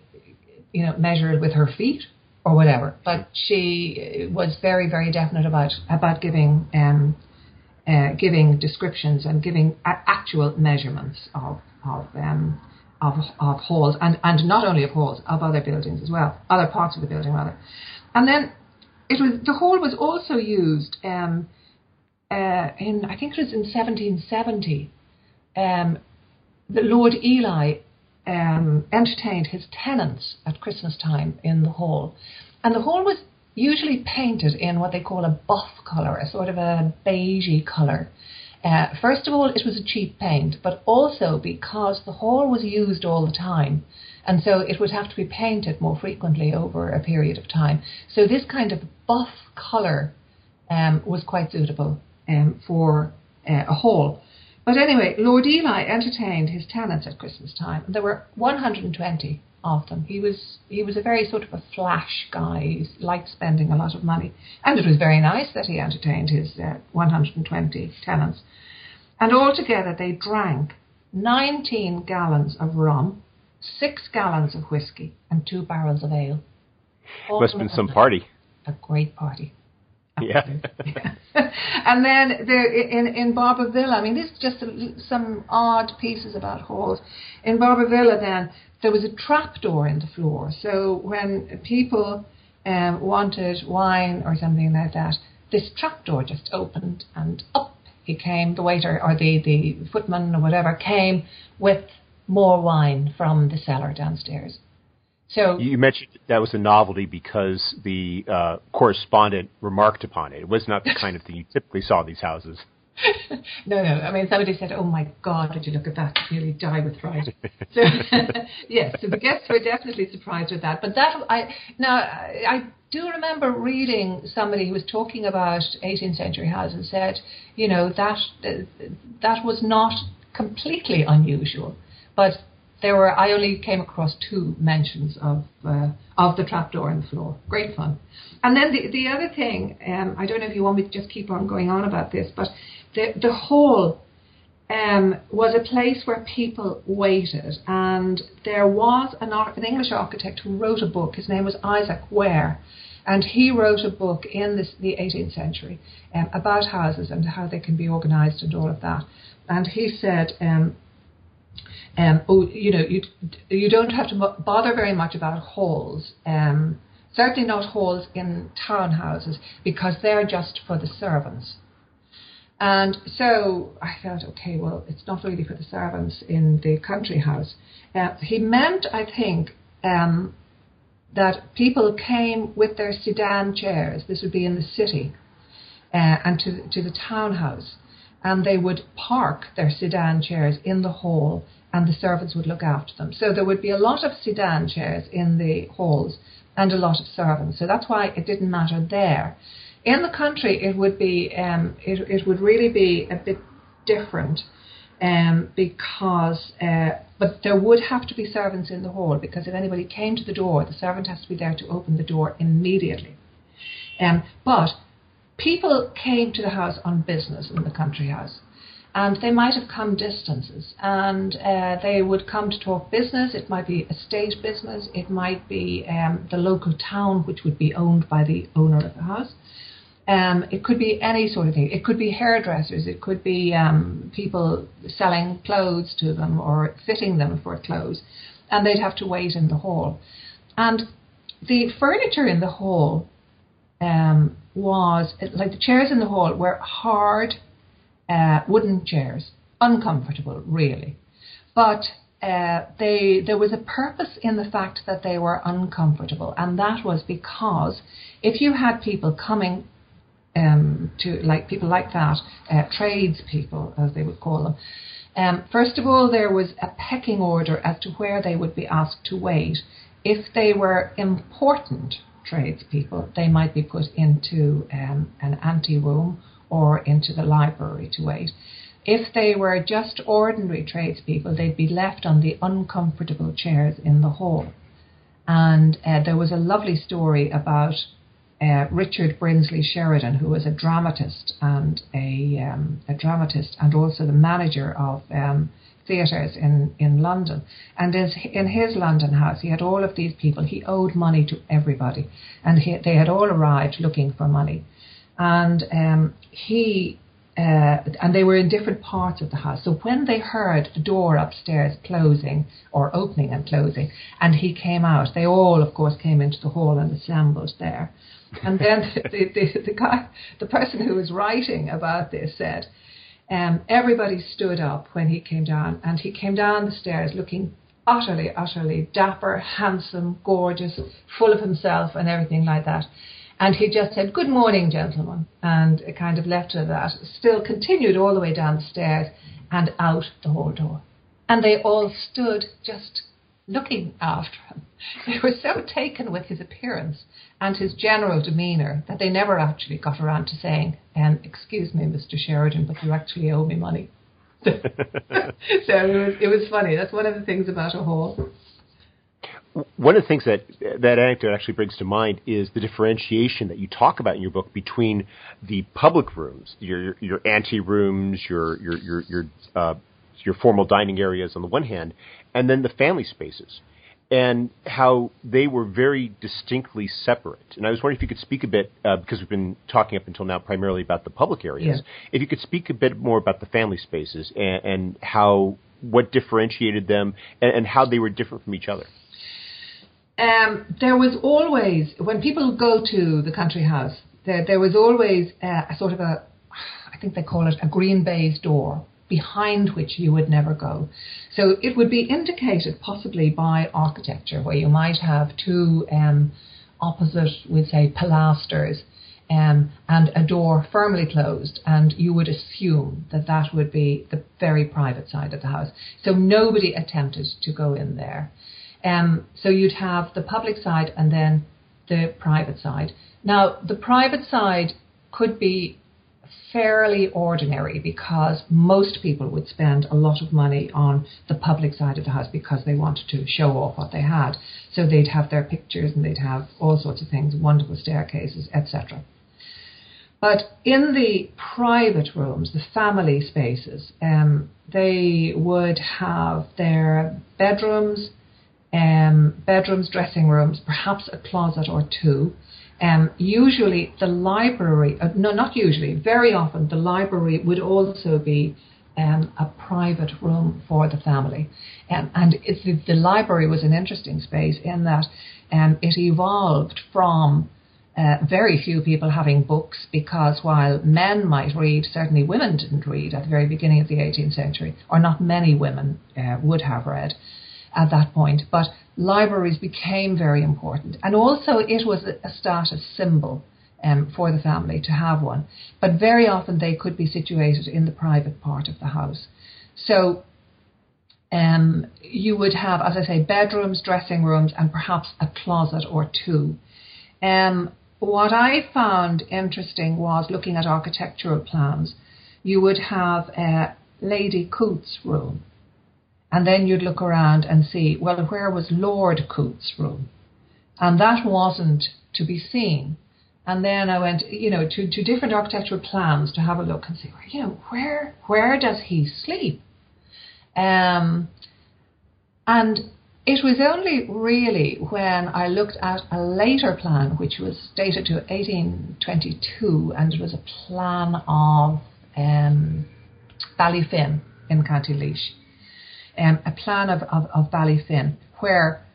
you know, measure it with her feet or whatever. But she was very, very definite about about giving um, uh, giving descriptions and giving a- actual measurements of of um, of of halls and and not only of halls of other buildings as well, other parts of the building rather. And then it was the hall was also used um, uh, in I think it was in 1770. Um, the Lord Ely um, entertained his tenants at Christmas time in the hall. And the hall was usually painted in what they call a buff colour, a sort of a beigey colour. Uh, first of all, it was a cheap paint, but also because the hall was used all the time, and so it would have to be painted more frequently over a period of time. So this kind of buff colour um, was quite suitable um, for uh, a hall. But anyway, Lord Ely entertained his tenants at Christmas time. and There were 120 of them. He was he was a very sort of a flash guy. He liked spending a lot of money, and it was very nice that he entertained his uh, 120 tenants. And altogether, they drank 19 gallons of rum, six gallons of whiskey, and two barrels of ale. All Must have been some party. A great party. *laughs* Yeah. *laughs* and then there in in Barbavilla, I mean, this is just some odd pieces about halls. In Barbavilla, then there was a trap door in the floor, so when people um, wanted wine or something like that, this trapdoor just opened and up he came, the waiter or the, the footman or whatever came with more wine from the cellar downstairs. So you mentioned that was a novelty because the uh, correspondent remarked upon it. It was not the *laughs* kind of thing you typically saw in these houses. *laughs* no, no. I mean, somebody said, "Oh my God, did you look at that? You nearly die with fright." so, *laughs* yes, so the guests were definitely surprised with that. But that, I now I do remember reading somebody who was talking about 18th century houses and said, you know, that that was not completely unusual, but there were I only came across two mentions of uh, of the trapdoor in the floor. Great fun. And then the the other thing, um, I don't know if you want me to just keep on going on about this, but the the hall um, was a place where people waited, and there was an, an English architect who wrote a book. His name was Isaac Ware, and he wrote a book in this, the 18th century um, about houses and how they can be organised and all of that. And he said, um, um, oh, you know, you you don't have to bother very much about halls. Um, certainly not halls in townhouses because they're just for the servants. And so I thought, okay, well, it's not really for the servants in the country house. Uh, he meant, I think, um, that people came with their sedan chairs. This would be in the city, uh, and to to the townhouse, and they would park their sedan chairs in the hall, and the servants would look after them. So there would be a lot of sedan chairs in the halls and a lot of servants. So that's why it didn't matter there. In the country, it would be um, it, it would really be a bit different um, because uh, but there would have to be servants in the hall because if anybody came to the door, the servant has to be there to open the door immediately. Um, but people came to the house on business in the country house. And they might have come distances, and uh, they would come to talk business. It might be estate business, it might be um, the local town, which would be owned by the owner of the house. Um, it could be any sort of thing. It could be hairdressers. It could be um, people selling clothes to them or fitting them for clothes, and they'd have to wait in the hall. And the furniture in the hall um, was like the chairs in the hall were hard uh, wooden chairs, uncomfortable really, but uh, they there was a purpose in the fact that they were uncomfortable, and that was because if you had people coming um, to like people like that, uh, tradespeople as they would call them. Um, first of all, there was a pecking order as to where they would be asked to wait. If they were important tradespeople, they might be put into um, an ante room or into the library to wait. If they were just ordinary tradespeople, they'd be left on the uncomfortable chairs in the hall. And uh, there was a lovely story about uh, Richard Brinsley Sheridan, who was a dramatist and a, um, a dramatist and also the manager of um, theatres in, in London. And in his London house, he had all of these people. He owed money to everybody, and he, they had all arrived looking for money. And um, he uh, and they were in different parts of the house. So when they heard the door upstairs closing or opening and closing, and he came out, they all, of course, came into the hall and assembled there. And then *laughs* the, the, the guy, the person who was writing about this said, um, everybody stood up when he came down, and he came down the stairs looking utterly, utterly dapper, handsome, gorgeous, full of himself, and everything like that. And he just said, Good morning, gentlemen, and it kind of left at that. Still continued all the way down the stairs and out the hall door. And they all stood just looking after him. *laughs* They were so taken with his appearance and his general demeanour that they never actually got around to saying, um, Excuse me, Mr. Sheridan, but you actually owe me money. *laughs* so it was, it was funny. That's one of the things about a hall. One of the things that that anecdote actually brings to mind is the differentiation that you talk about in your book between the public rooms, your your ante rooms, your your your your uh, your formal dining areas on the one hand, and then the family spaces, and how they were very distinctly separate. And I was wondering if you could speak a bit, uh, because we've been talking up until now primarily about the public areas, yeah. if you could speak a bit more about the family spaces and, and how what differentiated them and, and how they were different from each other. Um, there was always, when people go to the country house, there, there was always a, a sort of a, I think they call it a green baize door behind which you would never go. So it would be indicated possibly by architecture, where you might have two um, opposite, we'd say, pilasters um, and a door firmly closed, and you would assume that that would be the very private side of the house. So nobody attempted to go in there. Um, so you'd have the public side and then the private side. Now, the private side could be fairly ordinary because most people would spend a lot of money on the public side of the house because they wanted to show off what they had. So they'd have their pictures and they'd have all sorts of things, wonderful staircases, etc. But in the private rooms, the family spaces, um, they would have their bedrooms, um, bedrooms, dressing rooms, perhaps a closet or two. Um, usually, the library, uh, no, not usually, very often, the library would also be um, a private room for the family. Um, and the, the, library was an interesting space in that um, it evolved from uh, very few people having books because while men might read, certainly women didn't read at the very beginning of the 18th century, or not many women uh, would have read at that point. But libraries became very important. And also, it was a status symbol um, for the family to have one. But very often, they could be situated in the private part of the house. So, um, you would have, as I say, bedrooms, dressing rooms, and perhaps a closet or two. Um, what I found interesting was looking at architectural plans. You would have a Lady Coote's room, and then you'd look around and see, well, where was Lord Coote's room? And that wasn't to be seen. And then I went, you know, to, to different architectural plans to have a look and see, you know, where where does he sleep? Um, and it was only really when I looked at a later plan, which was dated to 1822, and it was a plan of um, Ballyfin in County Laois um, a plan of, of, of Ballyfin where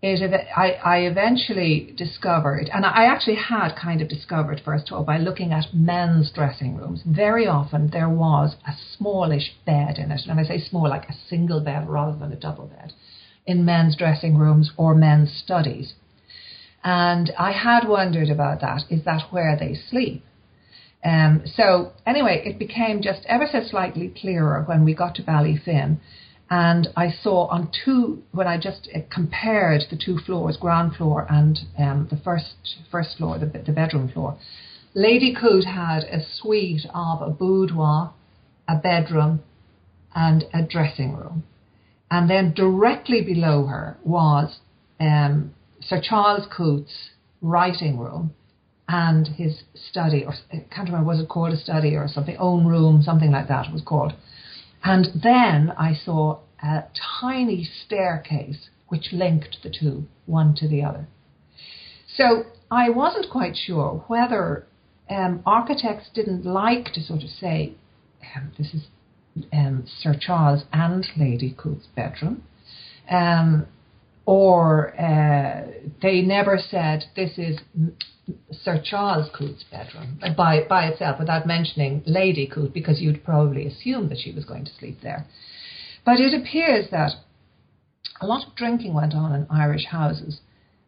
it, I, I eventually discovered, and I actually had kind of discovered first of all by looking at men's dressing rooms. Very often there was a smallish bed in it, and I say small like a single bed rather than a double bed, in men's dressing rooms or men's studies. And I had wondered about that. Is that where they sleep? Um, so anyway, it became just ever so slightly clearer when we got to Ballyfin and I saw on two when I just uh, compared the two floors, ground floor and um, the first first floor, the, the bedroom floor. Lady Coote had a suite of a boudoir, a bedroom, and a dressing room, and then directly below her was um, Sir Charles Coote's writing room and his study, or I can't remember was it called a study or something, own room, something like that it was called. And then I saw a tiny staircase which linked the two, one to the other. So I wasn't quite sure whether um, architects didn't like to sort of say, um, this is um, Sir Charles and Lady Coote's bedroom, um, or uh, they never said this is Sir Charles Coote's bedroom by, by itself without mentioning Lady Coote because you'd probably assume that she was going to sleep there. But it appears that a lot of drinking went on in Irish houses.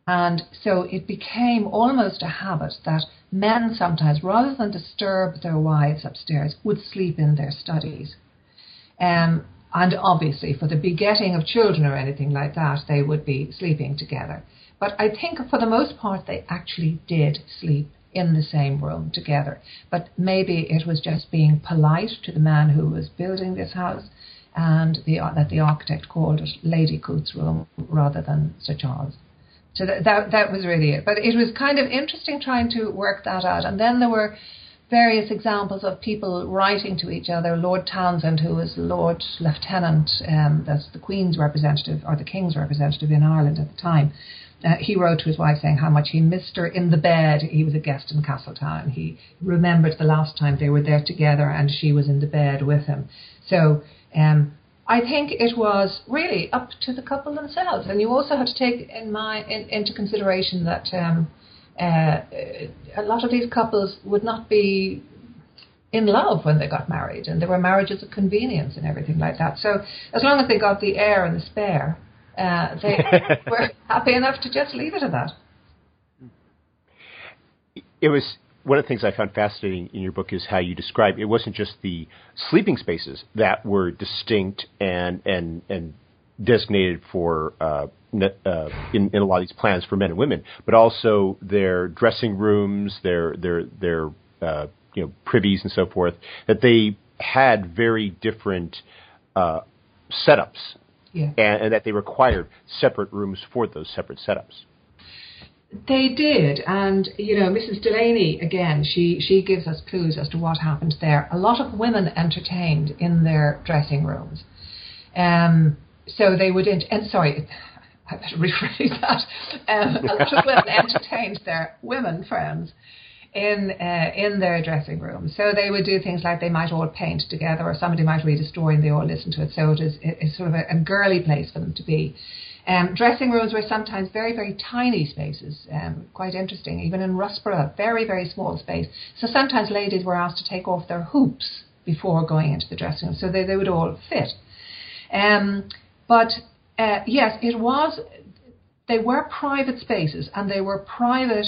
And so it became almost a habit that men sometimes, rather than disturb their wives upstairs, would sleep in their studies. Um, and obviously, for the begetting of children or anything like that, they would be sleeping together. But I think for the most part, they actually did sleep in the same room together. But maybe it was just being polite to the man who was building this house and the, uh, that the architect called it Lady Coote's room rather than Sir Charles. So that, that, that was really it. But it was kind of interesting trying to work that out. And then there were various examples of people writing to each other. Lord Townshend, who was Lord Lieutenant, um, that's the Queen's representative or the King's representative in Ireland at the time, uh, he wrote to his wife saying how much he missed her in the bed. He was a guest in Castletown. He remembered the last time they were there together and she was in the bed with him. So um, I think it was really up to the couple themselves, and you also have to take in my in, into consideration that um, uh, a lot of these couples would not be in love when they got married, and there were marriages of convenience and everything like that. So as long as they got the heir and the spare, uh, they *laughs* were happy enough to just leave it at that. It was one of the things I found fascinating in your book is how you describe it wasn't just the sleeping spaces that were distinct and and and designated for uh, uh, in, in a lot of these plans for men and women, but also their dressing rooms, their their their uh, you know privies and so forth. That they had very different uh, setups, yeah. and, and that they required separate rooms for those separate setups. They did, and you know, Mrs. Delany again. She she gives us clues as to what happened there. A lot of women entertained in their dressing rooms, um, so they would. Ent- and sorry, I better rephrase that. Um, a lot of women entertained their women friends in uh, in their dressing room. So they would do things like they might all paint together, or somebody might read a story and they all listen to it. So it is it's sort of a, a girly place for them to be. Um, dressing rooms were sometimes very, very tiny spaces, um, quite interesting. Even in Russborough, very, very small space. So sometimes ladies were asked to take off their hoops before going into the dressing room, so they, they would all fit. Um, but uh, yes, it was. They were private spaces, and they were private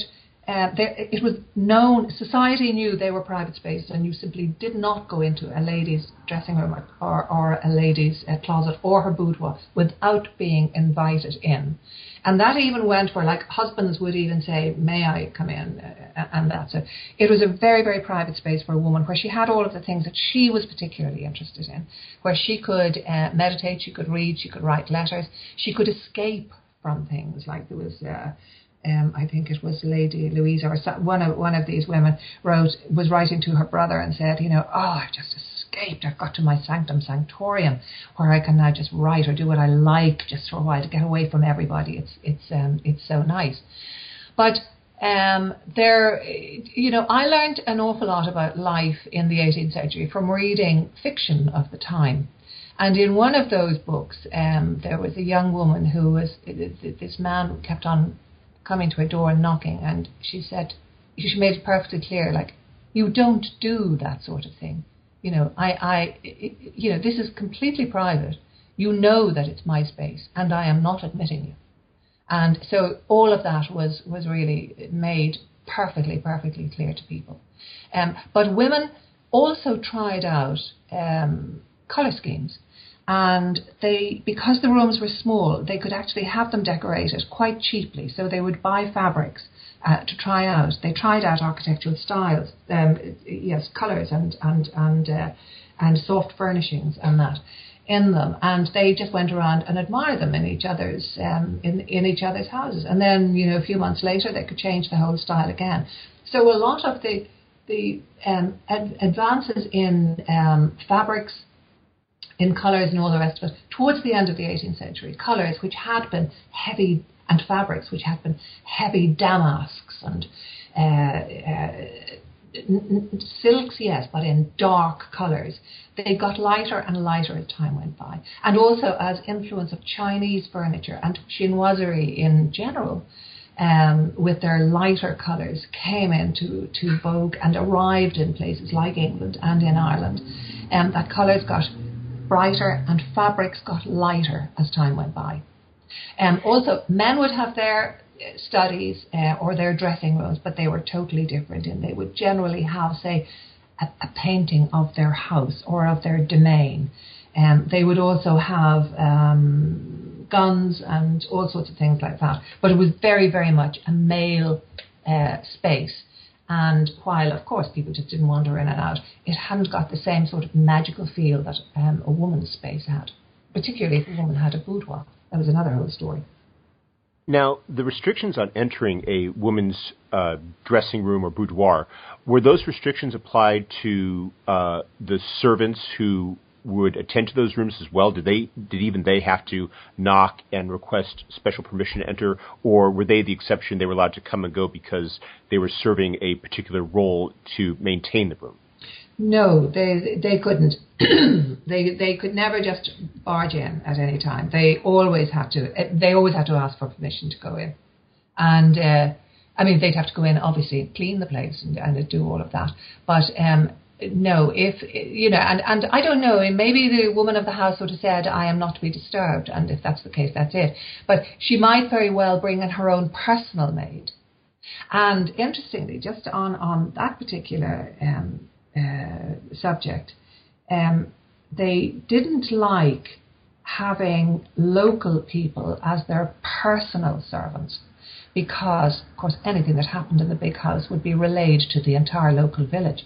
uh, it was known, society knew they were private spaces, and you simply did not go into a lady's dressing room or, or, a lady's uh, closet or her boudoir without being invited in. And that even went where, like, husbands would even say, May I come in? Uh, and that. So It was a very, very private space for a woman where she had all of the things that she was particularly interested in, where she could uh, meditate, she could read, she could write letters, she could escape from things. Like, there was. Um, I think it was Lady Louisa or one of one of these women wrote was writing to her brother and said, you know, oh, I've just escaped. I've got to my sanctum sanctorium where I can now just write or do what I like just for a while to get away from everybody. It's it's um, it's so nice, but. Um, there, you know, I learned an awful lot about life in the 18th century from reading fiction of the time. And in one of those books, um, there was a young woman who was, this man kept on coming to her door and knocking, and she said, she made it perfectly clear, like, you don't do that sort of thing. You know, I, I, you know, this is completely private. You know that it's my space, and I am not admitting you. And so all of that was was really made perfectly, perfectly clear to people. Um, but women also tried out um, color schemes and they because the rooms were small they could actually have them decorated quite cheaply. So they would buy fabrics uh, to try out. They tried out architectural styles um, yes colors and and and uh, and soft furnishings and that in them. And they just went around and admired them in each other's um, in in each other's houses. And then you know a few months later they could change the whole style again. So a lot of the the um, ad- advances in um, fabrics in colours and all the rest of it towards the end of the 18th century. Colours which had been heavy and fabrics which had been heavy damasks and uh, uh, silks, yes, but in dark colours. They got lighter and lighter as time went by. And also as influence of Chinese furniture and chinoiserie in general, um, with their lighter colours, came into to vogue and arrived in places like England and in Ireland. Um, that colours got brighter and fabrics got lighter as time went by. Um, also, men would have their uh, studies uh, or their dressing rooms, but they were totally different. And they would generally have, say, a, a painting of their house or of their domain. Um, they would also have um, guns and all sorts of things like that. But it was very, very much a male uh, space. And while, of course, people just didn't wander in and out, it hadn't got the same sort of magical feel that um, a woman's space had, particularly if a woman had a boudoir. That was another whole story. Now, the restrictions on entering a woman's uh, dressing room or boudoir were those restrictions applied to uh, the servants who would attend to those rooms as well? Did they did even they have to knock and request special permission to enter, or were they the exception? They were allowed to come and go because they were serving a particular role to maintain the room. No, they they couldn't. *clears throat* they they could never just barge in at any time. They always had to. They always had to ask for permission to go in, and uh, I mean they'd have to go in, obviously clean the place and, and do all of that. But um, no, if you know, and and I don't know. Maybe the woman of the house would have said, "I am not to be disturbed," and if that's the case, that's it. But she might very well bring in her own personal maid. And interestingly, just on on that particular um, uh, subject, um, they didn't like having local people as their personal servants because, of course, anything that happened in the big house would be relayed to the entire local village.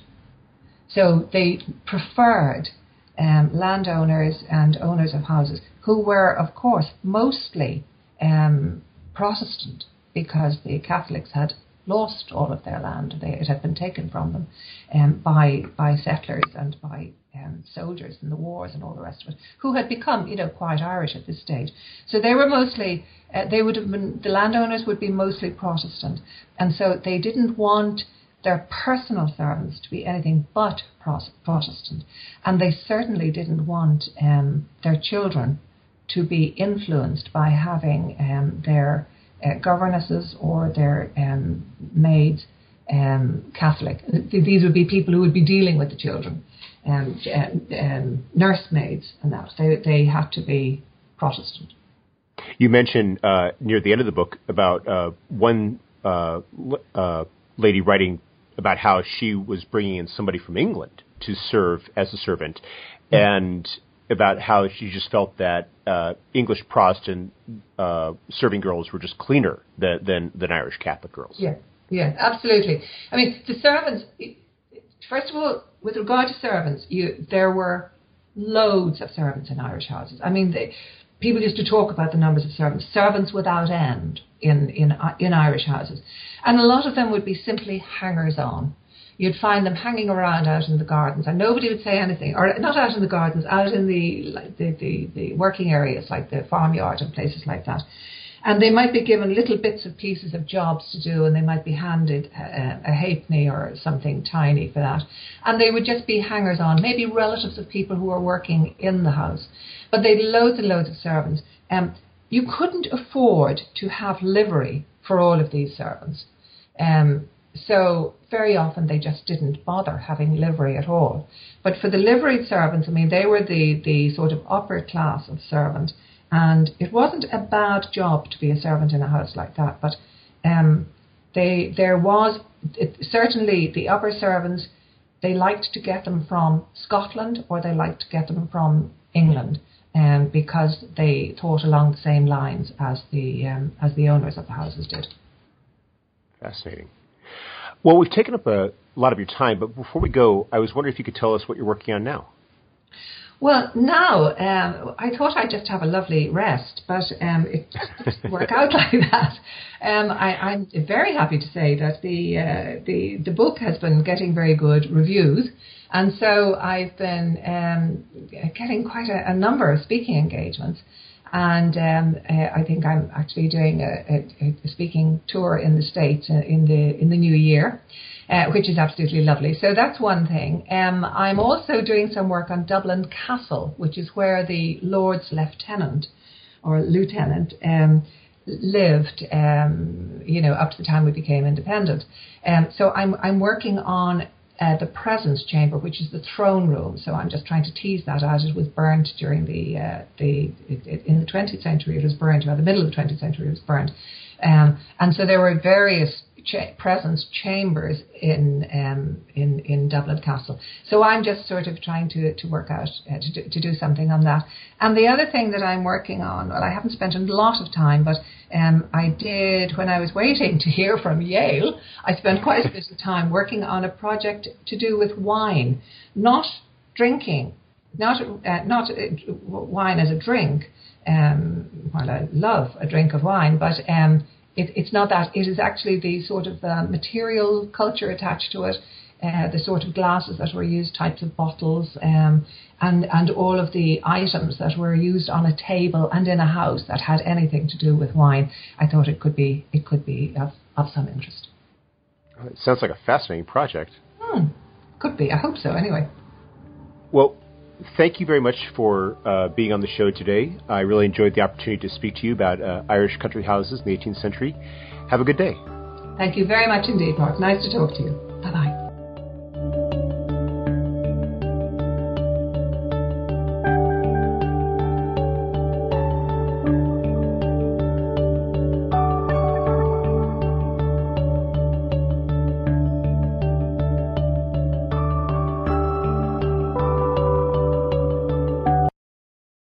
So they preferred um, landowners and owners of houses who were, of course, mostly um, Protestant because the Catholics had lost all of their land. They, it had been taken from them um, by by settlers and by um, soldiers in the wars and all the rest of it, who had become, you know, quite Irish at this stage. So they were mostly, uh, they would have been, the landowners would be mostly Protestant, and so they didn't want their personal servants to be anything but Protestant, and they certainly didn't want um, their children to be influenced by having um, their uh, governesses or their um, maids um, Catholic. These would be people who would be dealing with the children, um, um, nursemaids and that. They, they had to be Protestant. You mentioned uh, near the end of the book about uh, one uh, uh lady writing about how she was bringing in somebody from England to serve as a servant, mm-hmm. and about how she just felt that uh, English Protestant uh, serving girls were just cleaner than, than, than Irish Catholic girls. Yeah, yeah, absolutely. I mean, the servants. First of all, with regard to servants, you, there were loads of servants in Irish houses. I mean, they, people used to talk about the numbers of servants, servants without end in in in Irish houses, and a lot of them would be simply hangers on you'd find them hanging around out in the gardens, and nobody would say anything, or not out in the gardens, out in the the, the, the working areas like the farmyard and places like that. And they might be given little bits of pieces of jobs to do, and they might be handed a, a halfpenny or something tiny for that. And they would just be hangers on, maybe relatives of people who were working in the house. But they'd loads and loads of servants. Um, you couldn't afford to have livery for all of these servants. Um, so very often they just didn't bother having livery at all. But for the liveried servants, I mean, they were the, the sort of upper class of servant. And it wasn't a bad job to be a servant in a house like that. But um, they, there was it, certainly the upper servants, they liked to get them from Scotland or they liked to get them from England. Um, because they thought along the same lines as the um, as the owners of the houses did. Fascinating. Well, we've taken up a lot of your time, but before we go, I was wondering if you could tell us what you're working on now. Well, now um, I thought I'd just have a lovely rest, but um, it doesn't *laughs* work out like that. Um, I, am very happy to say that the uh, the the book has been getting very good reviews, and so I've been um, getting quite a, a number of speaking engagements and um, uh, I think I'm actually doing a, a, a, speaking tour in the states uh, in the in the new year, uh, which is absolutely lovely. So that's one thing. Um, I'm also doing some work on Dublin Castle, which is where the Lord's Lieutenant or Lieutenant um, lived, um, you know, up to the time we became independent. Um, so I'm I'm working on uh, the presence chamber, which is the throne room. So I'm just trying to tease that out. It was burned during the uh, the it, it, in the 20th century. It was burned, or the middle of the 20th century, it was burned, um, and so there were various cha- presence chambers in um, in in Dublin Castle. So I'm just sort of trying to to work out uh, to, do, to do something on that. And the other thing that I'm working on, well, I haven't spent a lot of time, but um, I did when I was waiting to hear from Yale. I spent quite a bit of time working on a project to do with wine, not drinking, not uh, not uh, wine as a drink. Um, while I love a drink of wine, but um, it, it's not that. It is actually the sort of uh, material culture attached to it, uh, the sort of glasses that were used, types of bottles, um, and and all of the items that were used on a table and in a house that had anything to do with wine. I thought it could be it could be of, of some interest. It sounds like a fascinating project. Hmm. Could be. I hope so. Anyway. Well, thank you very much for uh, being on the show today. I really enjoyed the opportunity to speak to you about uh, Irish country houses in the 18th century. Have a good day. Thank you very much indeed, Mark. Nice to talk to you. Bye bye.